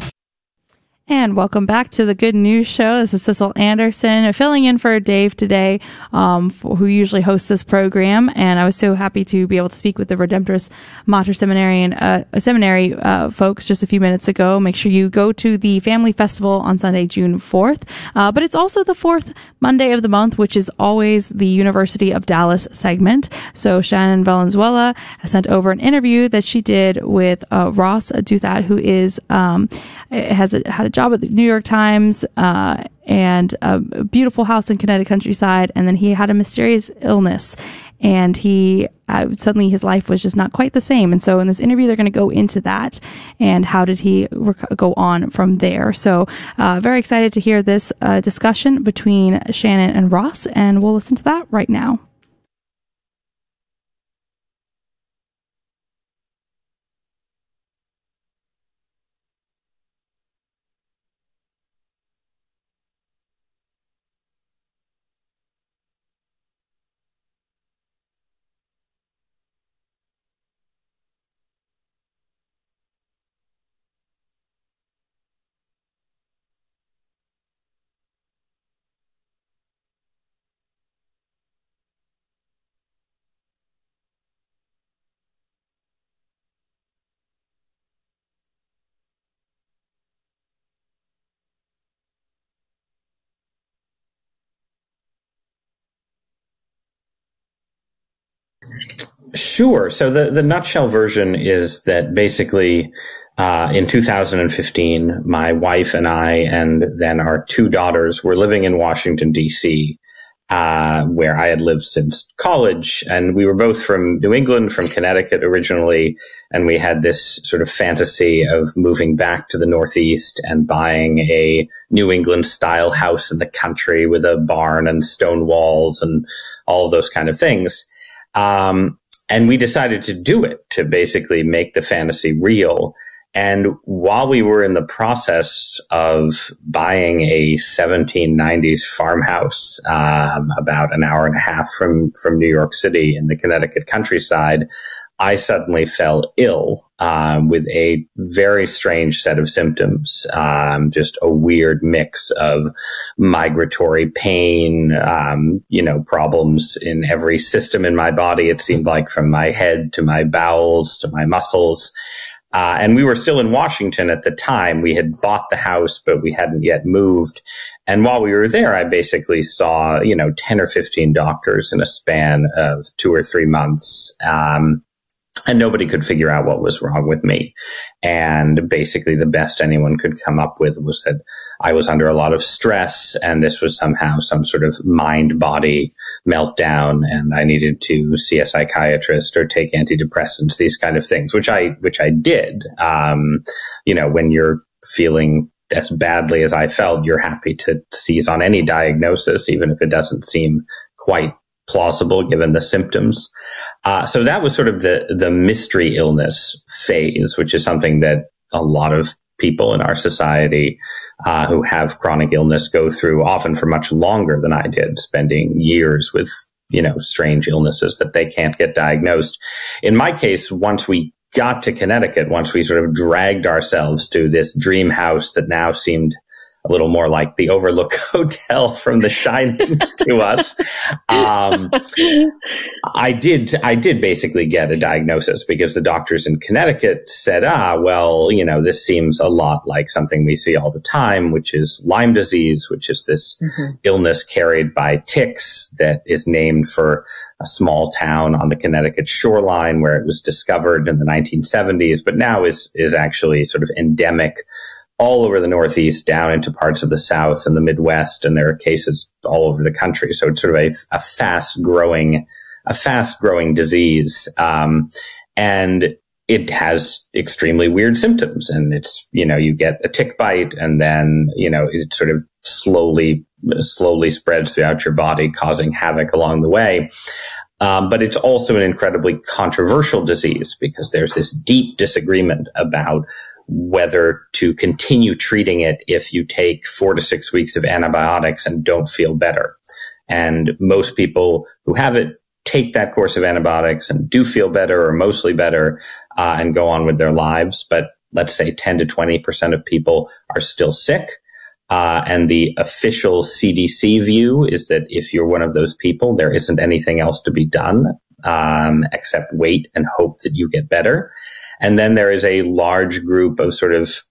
And welcome back to the Good News Show. This is Sissel Anderson filling in for Dave today, um, for, who usually hosts this program. And I was so happy to be able to speak with the Redemptoris Mater Seminary and uh, seminary uh, folks just a few minutes ago. Make sure you go to the Family Festival on Sunday, June 4th. Uh, but it's also the fourth Monday of the month, which is always the University of Dallas segment. So Shannon Valenzuela sent over an interview that she did with uh, Ross Douthat, who is um, has a, had a job at the New York Times uh, and a beautiful house in Connecticut countryside, and then he had a mysterious illness, and he uh, suddenly his life was just not quite the same. And so in this interview, they're going to go into that and how did he rec- go on from there. So uh, very excited to hear this uh, discussion between Shannon and Ross, and we'll listen to that right now. Sure. So the, the nutshell version is that basically uh, in 2015, my wife and I, and then our two daughters, were living in Washington, D.C., uh, where I had lived since college. And we were both from New England, from Connecticut originally. And we had this sort of fantasy of moving back to the Northeast and buying a New England style house in the country with a barn and stone walls and all those kind of things. Um, and we decided to do it to basically make the fantasy real. And while we were in the process of buying a 1790s farmhouse, um, about an hour and a half from, from New York City in the Connecticut countryside, I suddenly fell ill um, with a very strange set of symptoms, um, just a weird mix of migratory pain, um, you know, problems in every system in my body. It seemed like from my head to my bowels to my muscles. Uh, and we were still in Washington at the time. We had bought the house, but we hadn't yet moved. And while we were there, I basically saw, you know, 10 or 15 doctors in a span of two or three months. Um, and nobody could figure out what was wrong with me. And basically the best anyone could come up with was that I was under a lot of stress and this was somehow some sort of mind body meltdown and I needed to see a psychiatrist or take antidepressants, these kind of things, which I, which I did. Um, you know, when you're feeling as badly as I felt, you're happy to seize on any diagnosis, even if it doesn't seem quite plausible given the symptoms. Uh, so that was sort of the the mystery illness phase, which is something that a lot of people in our society uh, who have chronic illness go through, often for much longer than I did, spending years with you know strange illnesses that they can't get diagnosed. In my case, once we got to Connecticut, once we sort of dragged ourselves to this dream house that now seemed a little more like the Overlook Hotel from The Shining to us. Um, I did, I did basically get a diagnosis because the doctors in Connecticut said, ah, well, you know, this seems a lot like something we see all the time, which is Lyme disease, which is this mm-hmm. illness carried by ticks that is named for a small town on the Connecticut shoreline where it was discovered in the 1970s, but now is, is actually sort of endemic all over the Northeast, down into parts of the South and the Midwest, and there are cases all over the country. So it's sort of a, a fast growing, a fast growing disease, um, and it has extremely weird symptoms. And it's you know you get a tick bite, and then you know it sort of slowly slowly spreads throughout your body, causing havoc along the way. Um, but it's also an incredibly controversial disease because there's this deep disagreement about whether to continue treating it if you take four to six weeks of antibiotics and don't feel better. And most people who have it take that course of antibiotics and do feel better or mostly better uh, and go on with their lives. But let's say 10 to 20% of people are still sick. Uh, and the official CDC view is that if you're one of those people, there isn't anything else to be done um, except wait and hope that you get better. And then there is a large group of sort of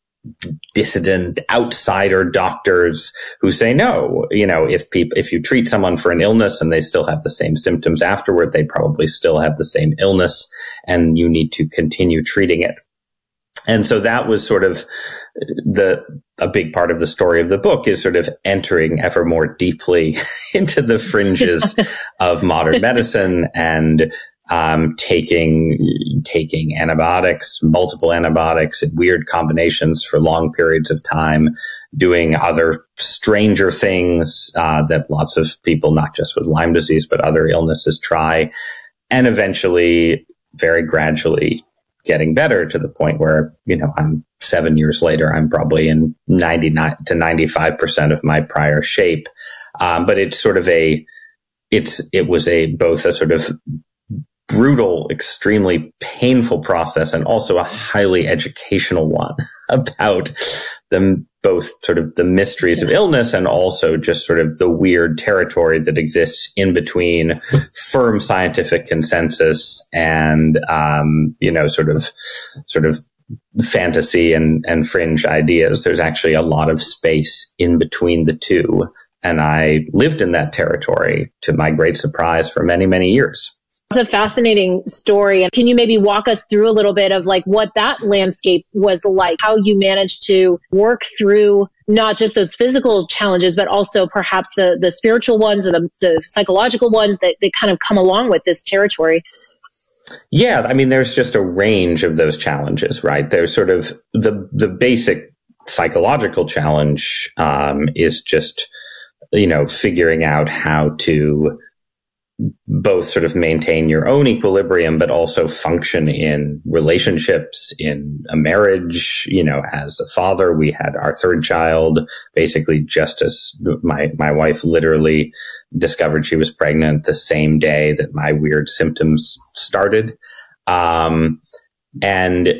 dissident outsider doctors who say no you know if people if you treat someone for an illness and they still have the same symptoms afterward they probably still have the same illness and you need to continue treating it. And so that was sort of the a big part of the story of the book is sort of entering ever more deeply into the fringes of modern medicine and um, taking taking antibiotics, multiple antibiotics in weird combinations for long periods of time, doing other stranger things uh, that lots of people, not just with Lyme disease but other illnesses, try, and eventually, very gradually, getting better to the point where you know I'm seven years later, I'm probably in ninety nine to ninety five percent of my prior shape, um, but it's sort of a it's it was a both a sort of brutal, extremely painful process and also a highly educational one about the both sort of the mysteries of illness and also just sort of the weird territory that exists in between firm scientific consensus and um, you know sort of sort of fantasy and and fringe ideas. There's actually a lot of space in between the two. And I lived in that territory to my great surprise for many, many years. It's a fascinating story. And can you maybe walk us through a little bit of like what that landscape was like, how you managed to work through not just those physical challenges, but also perhaps the, the spiritual ones or the, the psychological ones that, that kind of come along with this territory? Yeah, I mean, there's just a range of those challenges, right? There's sort of the the basic psychological challenge um, is just you know figuring out how to both sort of maintain your own equilibrium, but also function in relationships, in a marriage. You know, as a father, we had our third child basically just as my, my wife literally discovered she was pregnant the same day that my weird symptoms started. Um, and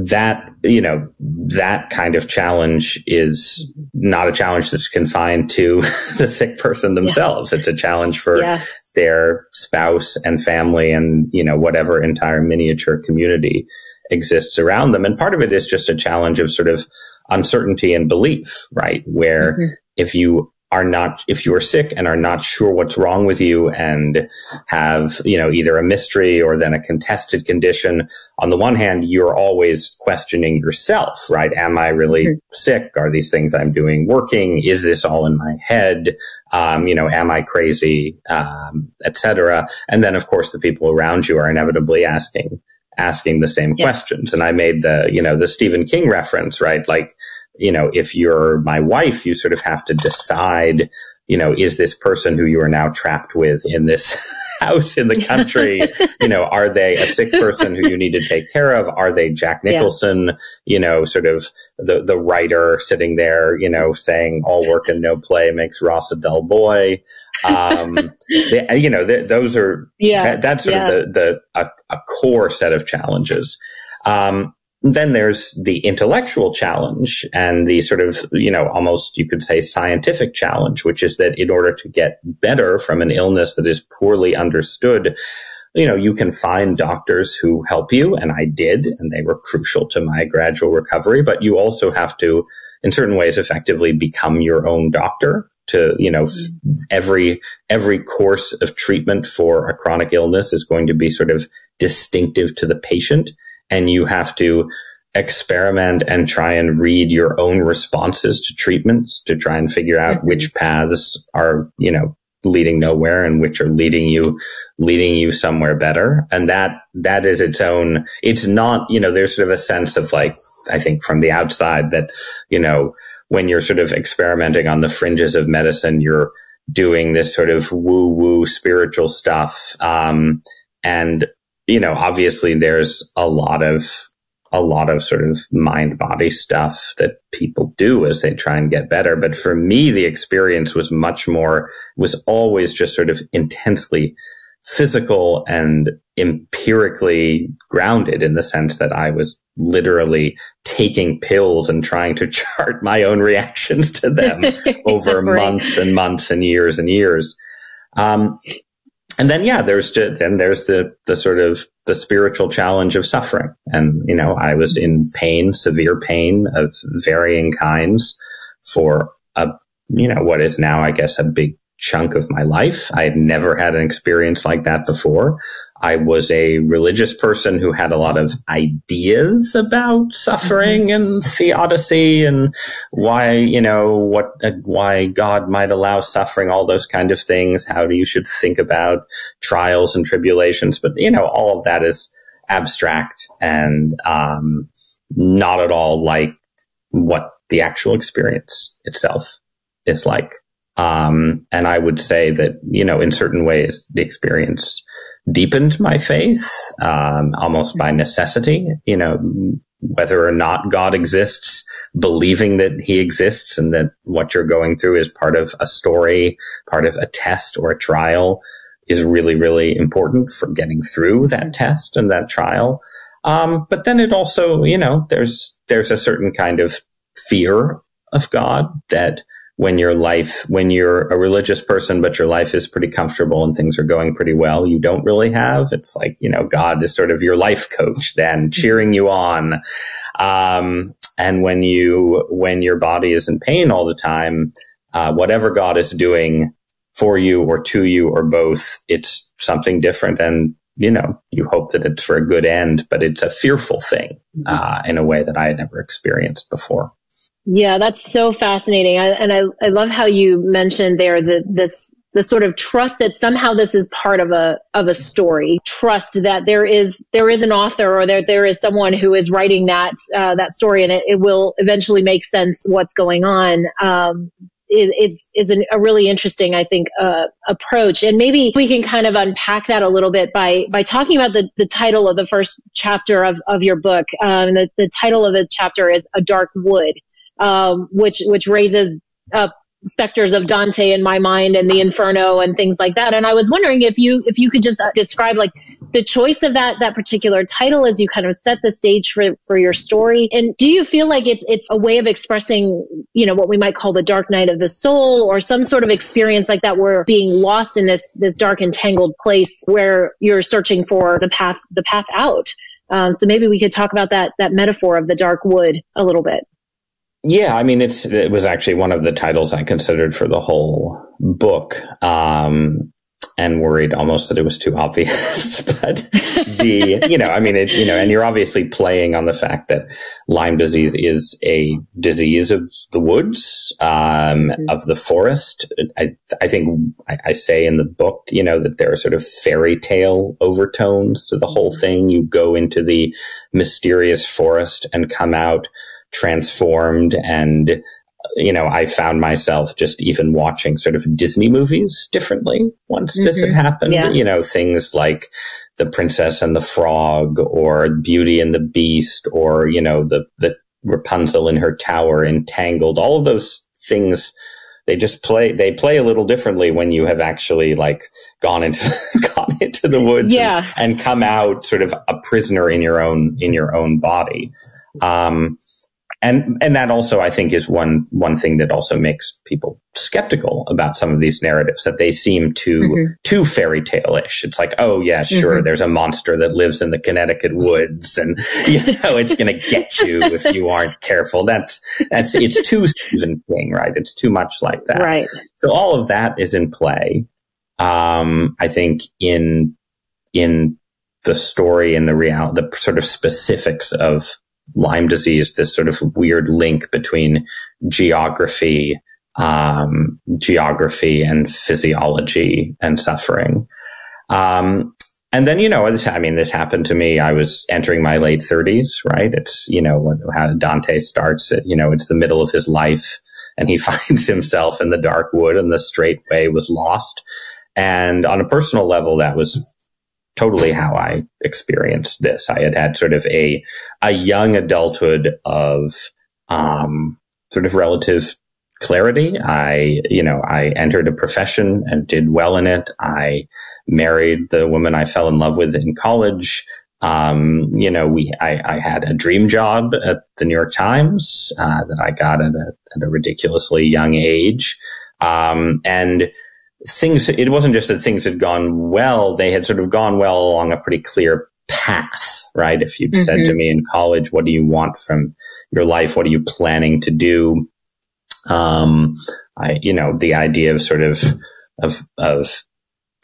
that you know that kind of challenge is not a challenge that's confined to the sick person themselves yeah. it's a challenge for yeah. their spouse and family and you know whatever entire miniature community exists around them and part of it is just a challenge of sort of uncertainty and belief right where mm-hmm. if you are not, if you are sick and are not sure what's wrong with you and have, you know, either a mystery or then a contested condition, on the one hand, you're always questioning yourself, right? Am I really mm-hmm. sick? Are these things I'm doing working? Is this all in my head? Um, you know, am I crazy? Um, etc. And then, of course, the people around you are inevitably asking, asking the same yeah. questions. And I made the, you know, the Stephen King reference, right? Like, you know, if you're my wife, you sort of have to decide, you know, is this person who you are now trapped with in this house in the country, you know, are they a sick person who you need to take care of? Are they Jack Nicholson, yeah. you know, sort of the, the writer sitting there, you know, saying all work and no play makes Ross a dull boy? Um, they, you know, th- those are, yeah, that, that's sort yeah. of the, the, a, a core set of challenges. Um, then there's the intellectual challenge and the sort of, you know, almost you could say scientific challenge, which is that in order to get better from an illness that is poorly understood, you know, you can find doctors who help you, and I did, and they were crucial to my gradual recovery, but you also have to, in certain ways, effectively become your own doctor to, you know, mm-hmm. every, every course of treatment for a chronic illness is going to be sort of distinctive to the patient and you have to experiment and try and read your own responses to treatments to try and figure out mm-hmm. which paths are, you know, leading nowhere and which are leading you leading you somewhere better and that that is its own it's not you know there's sort of a sense of like i think from the outside that you know when you're sort of experimenting on the fringes of medicine you're doing this sort of woo woo spiritual stuff um, and you know, obviously there's a lot of a lot of sort of mind body stuff that people do as they try and get better. But for me, the experience was much more, was always just sort of intensely physical and empirically grounded in the sense that I was literally taking pills and trying to chart my own reactions to them over right. months and months and years and years. Um, and then yeah, there's then there's the the sort of the spiritual challenge of suffering, and you know I was in pain, severe pain of varying kinds, for a you know what is now I guess a big chunk of my life. I had never had an experience like that before. I was a religious person who had a lot of ideas about suffering and theodicy and why, you know, what, uh, why God might allow suffering, all those kind of things, how you should think about trials and tribulations. But, you know, all of that is abstract and, um, not at all like what the actual experience itself is like. Um, and I would say that, you know, in certain ways, the experience deepened my faith, um, almost by necessity, you know, whether or not God exists, believing that he exists and that what you're going through is part of a story, part of a test or a trial is really, really important for getting through that test and that trial. Um, but then it also, you know, there's, there's a certain kind of fear of God that when your life, when you're a religious person, but your life is pretty comfortable and things are going pretty well, you don't really have. It's like, you know, God is sort of your life coach then cheering you on. Um, and when you, when your body is in pain all the time, uh, whatever God is doing for you or to you or both, it's something different. And, you know, you hope that it's for a good end, but it's a fearful thing, uh, in a way that I had never experienced before. Yeah, that's so fascinating. I, and I, I love how you mentioned there that this the sort of trust that somehow this is part of a of a story trust that there is there is an author or there there is someone who is writing that uh, that story and it, it will eventually make sense what's going on um, is is an, a really interesting, I think, uh, approach. And maybe we can kind of unpack that a little bit by by talking about the, the title of the first chapter of, of your book. Um, the, the title of the chapter is A Dark Wood um, which which raises specters of Dante in my mind and the Inferno and things like that. And I was wondering if you if you could just describe like the choice of that that particular title as you kind of set the stage for for your story. And do you feel like it's it's a way of expressing you know what we might call the dark night of the soul or some sort of experience like that where being lost in this this dark entangled place where you're searching for the path the path out. Um, so maybe we could talk about that that metaphor of the dark wood a little bit. Yeah, I mean, it's it was actually one of the titles I considered for the whole book, um, and worried almost that it was too obvious. but the you know, I mean, it you know, and you're obviously playing on the fact that Lyme disease is a disease of the woods, um, mm-hmm. of the forest. I I think I, I say in the book, you know, that there are sort of fairy tale overtones to the whole mm-hmm. thing. You go into the mysterious forest and come out transformed and you know, I found myself just even watching sort of Disney movies differently once mm-hmm. this had mm-hmm. happened. Yeah. You know, things like The Princess and the Frog or Beauty and the Beast or, you know, the, the Rapunzel in her tower entangled, all of those things they just play they play a little differently when you have actually like gone into gone into the woods Yeah. and, and come out sort of a prisoner in your own in your own body um and and that also I think is one one thing that also makes people skeptical about some of these narratives that they seem too Mhm. too fairy tale-ish. It's like, oh yeah, sure, Mhm. there's a monster that lives in the Connecticut woods, and you know it's going to get you if you aren't careful. That's that's it's too Stephen King, right? It's too much like that. Right. So all of that is in play. Um, I think in in the story and the real the sort of specifics of Lyme disease, this sort of weird link between geography, um, geography and physiology and suffering. Um, and then, you know, this, I mean, this happened to me. I was entering my late thirties, right? It's, you know, how Dante starts it, you know, it's the middle of his life and he finds himself in the dark wood and the straight way was lost. And on a personal level, that was totally how I experienced this. I had had sort of a, a young adulthood of, um, sort of relative clarity. I, you know, I entered a profession and did well in it. I married the woman I fell in love with in college. Um, you know, we, I, I had a dream job at the New York Times, uh, that I got at a, at a ridiculously young age. Um, and things, it wasn't just that things had gone well. They had sort of gone well along a pretty clear path, right? If you'd said Mhm. to me in college, what do you want from your life? What are you planning to do? Um, I, you know, the idea of sort of, of, of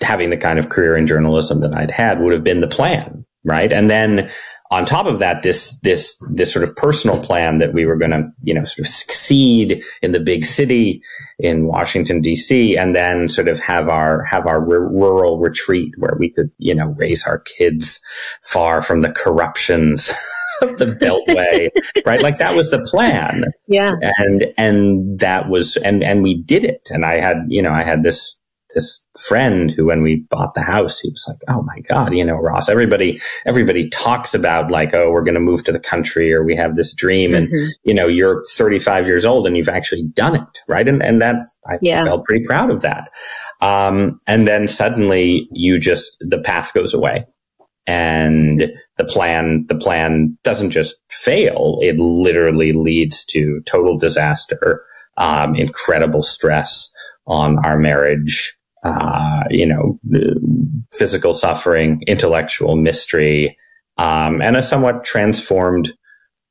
having the kind of career in journalism that I'd had would have been the plan, right? And then on top of that, this, this, this sort of personal plan that we were going to, you know, sort of succeed in the big city in Washington DC and then sort of have our, have our r- rural retreat where we could, you know, raise our kids far from the corruptions of the Beltway, right? Like that was the plan Yeah. and and that was and and we did it and i had you know i had this this friend who when we bought the house he was like oh my god you know ross everybody everybody talks about like oh we're going to move to the country or we have this dream and Mhm. you know you're 35 years old and you've actually done it right and and that i Yeah. felt pretty proud of that um and then suddenly you just the path goes away and the plan the plan doesn't just fail it literally leads to total disaster um, incredible stress on our marriage uh, you know physical suffering intellectual mystery um, and a somewhat transformed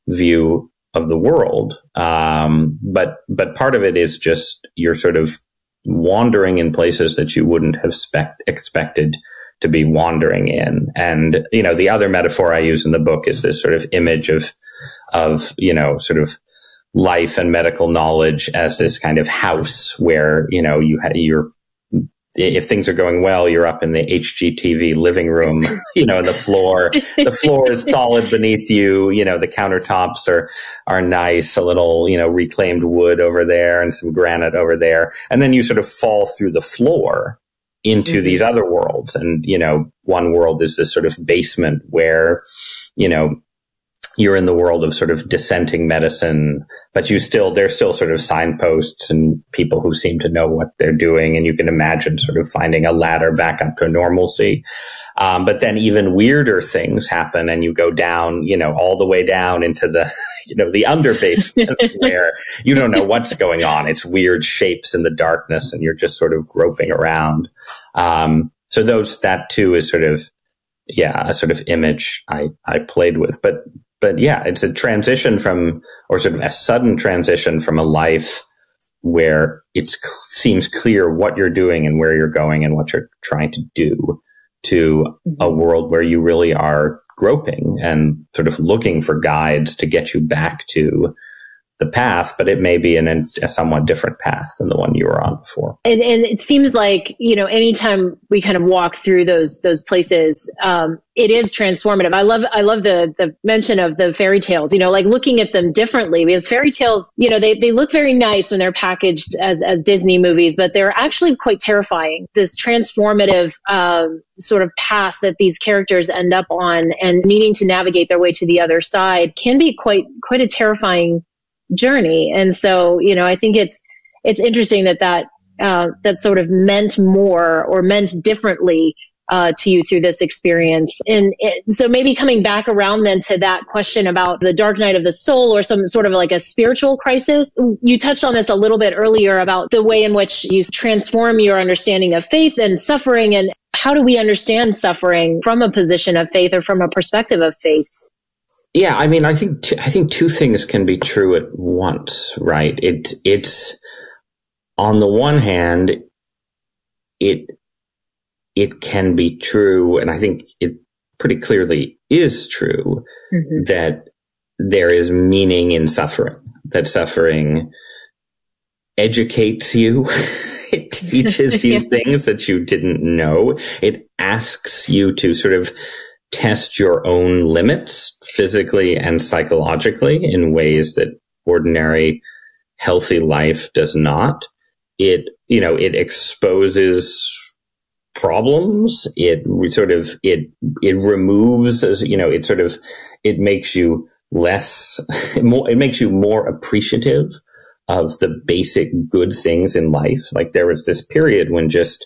view of the world um, but but part of it is just you're sort of wandering in places that you wouldn't have spec- expected to be wandering in. And, you know, the other metaphor I use in the book is this sort of image of, of, you know, sort of life and medical knowledge as this kind of house where, you know, you ha- you're, if things are going well, you're up in the HGTV living room, you know, the floor, the floor is solid beneath you. You know, the countertops are, are nice, a little, you know, reclaimed wood over there and some granite over there. And then you sort of fall through the floor into Mhm. these other worlds. And, you know, one world is this sort of basement where, you know, you're in the world of sort of dissenting medicine, but you still, there's still sort of signposts and people who seem to know what they're doing. And you can imagine sort of finding a ladder back up to normalcy. Um, but then even weirder things happen and you go down, you know, all the way down into the, you know, the under basement where you don't know what's going on. It's weird shapes in the darkness and you're just sort of groping around. Um, so those, that too is sort of, yeah, a sort of image I, I played with, but, but yeah, it's a transition from, or sort of a sudden transition from a life where it seems clear what you're doing and where you're going and what you're trying to do to mm-hmm. a world where you really are groping and sort of looking for guides to get you back to the path, but it may be in a, a somewhat different path than the one you were on before. and and it seems like you know anytime we kind of walk through those those places um it is transformative i love i love the the mention of the fairy tales you know like looking at them differently because fairy tales you know they they look very nice when they're packaged as as disney movies but they're actually quite terrifying this transformative um sort of path that these characters end up on and needing to navigate their way to the other side can be quite quite a terrifying journey and so you know i think it's it's interesting that that uh, that sort of meant more or meant differently uh, to you through this experience. And it, so maybe coming back around then to that question about the dark night of the soul or some sort of like a spiritual crisis. You touched on this a little bit earlier about the way in which you transform your understanding of faith and suffering and how do we understand suffering from a position of faith or from a perspective of faith? Yeah, I mean, I think t- I think two things can be true at once, right? It it's on the one hand, it it can be true, and I think it pretty clearly is true mm-hmm. that there is meaning in suffering. That suffering educates you. it teaches you things that you didn't know. It asks you to sort of test your own limits physically and psychologically in ways that ordinary healthy life does not. It, you know, it exposes problems. It sort of, it, it removes, you know, it sort of, it makes you less, more, it makes you more appreciative of the basic good things in life. Like there was this period when just,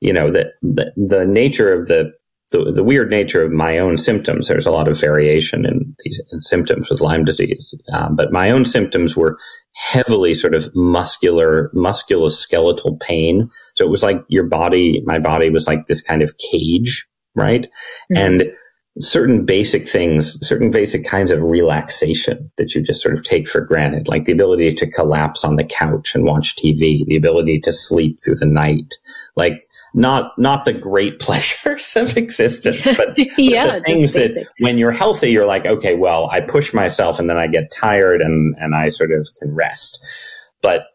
you know, the, the, the nature of the the, the weird nature of my own symptoms, there's a lot of variation in these in symptoms with Lyme disease. Um, but my own symptoms were heavily sort of muscular, musculoskeletal pain. So it was like your body, my body was like this kind of cage, right? Mm-hmm. And certain basic things, certain basic kinds of relaxation that you just sort of take for granted, like the ability to collapse on the couch and watch TV, the ability to sleep through the night, like not not the great pleasures of existence, but, yeah, but the things that when you're healthy, you're like, okay, well, I push myself and then I get tired and and I sort of can rest. But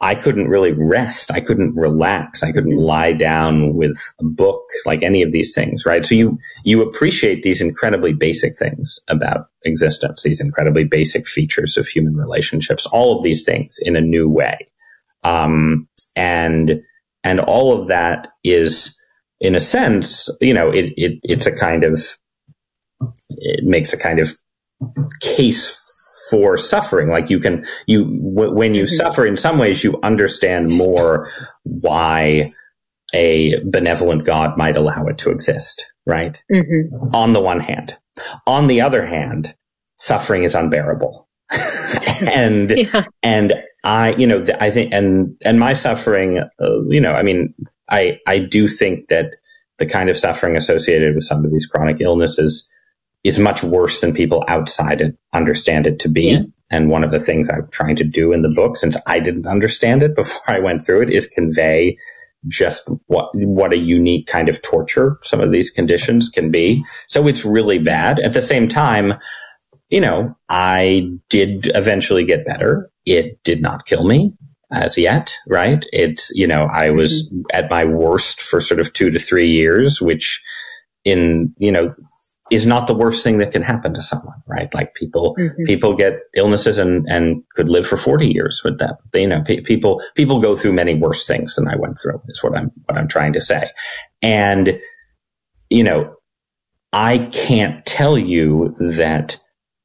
I couldn't really rest. I couldn't relax. I couldn't lie down with a book, like any of these things, right? So you, you appreciate these incredibly basic things about existence, these incredibly basic features of human relationships, all of these things in a new way. Um, and, and all of that is, in a sense, you know, it, it, it's a kind of, it makes a kind of case for suffering. Like you can, you, w- when you mm-hmm. suffer in some ways, you understand more why a benevolent God might allow it to exist, right? Mm-hmm. On the one hand. On the other hand, suffering is unbearable. and, yeah. and I, you know, I think, and, and my suffering, uh, you know, I mean, I, I do think that the kind of suffering associated with some of these chronic illnesses is much worse than people outside it understand it to be. Yes. And one of the things I'm trying to do in the book, since I didn't understand it before I went through it, is convey just what what a unique kind of torture some of these conditions can be. So it's really bad. At the same time, you know, I did eventually get better. It did not kill me as yet, right? It's, you know, I was mm-hmm. at my worst for sort of two to three years, which in, you know, is not the worst thing that can happen to someone, right? Like people, mm-hmm. people get illnesses and, and could live for 40 years with them. They, you know, pe- people, people go through many worse things than I went through is what I'm, what I'm trying to say. And, you know, I can't tell you that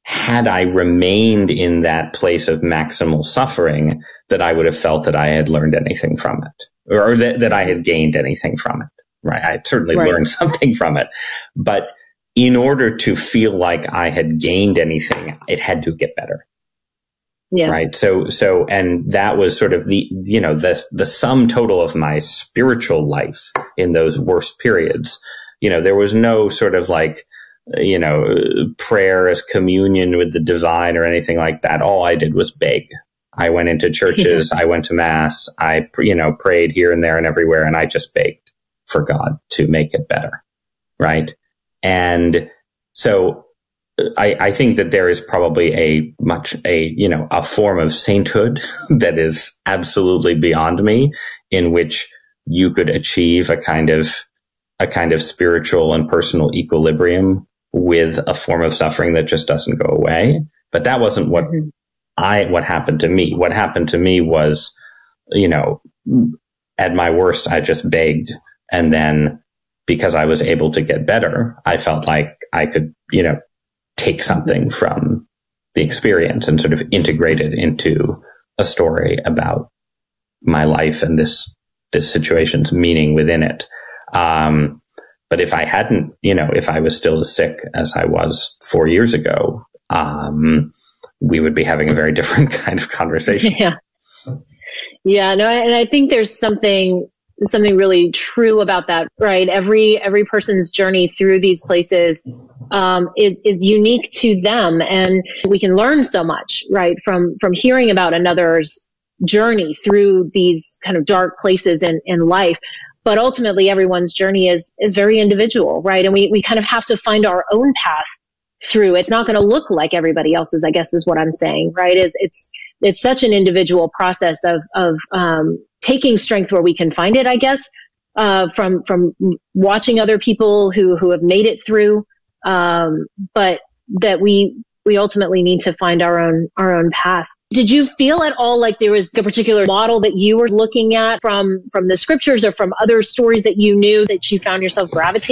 had I remained in that place of maximal suffering, that I would have felt that I had learned anything from it or that, that I had gained anything from it. Right. I certainly right. learned something from it, but in order to feel like I had gained anything, it had to get better. Yeah. Right. So, so, and that was sort of the, you know, the, the sum total of my spiritual life in those worst periods. You know, there was no sort of like, you know, prayer as communion with the divine or anything like that. All I did was beg. I went into churches. I went to mass. I, you know, prayed here and there and everywhere. And I just begged for God to make it better. Right. And so I, I, think that there is probably a much a you know a form of sainthood that is absolutely beyond me in which you could achieve a kind of a kind of spiritual and personal equilibrium with a form of suffering that just doesn't go away but that wasn't what mm-hmm. i what happened to me what happened to me was you know at my worst i just begged and then because I was able to get better, I felt like I could, you know, take something from the experience and sort of integrate it into a story about my life and this this situation's meaning within it. Um, but if I hadn't, you know, if I was still as sick as I was four years ago, um, we would be having a very different kind of conversation. Yeah. Yeah, no, and I think there's something something really true about that, right? Every every person's journey through these places um, is is unique to them, and we can learn so much, right, from from hearing about another's journey through these kind of dark places in in life. But ultimately, everyone's journey is is very individual, right? And we we kind of have to find our own path through. It's not going to look like everybody else's, I guess is what I'm saying, right? Is it's, it's such an individual process of, of, um, taking strength where we can find it, I guess, uh, from, from watching other people who, who have made it through. Um, but that we, we ultimately need to find our own, our own path. Did you feel at all like there was a particular model that you were looking at from, from the scriptures or from other stories that you knew that you found yourself gravitating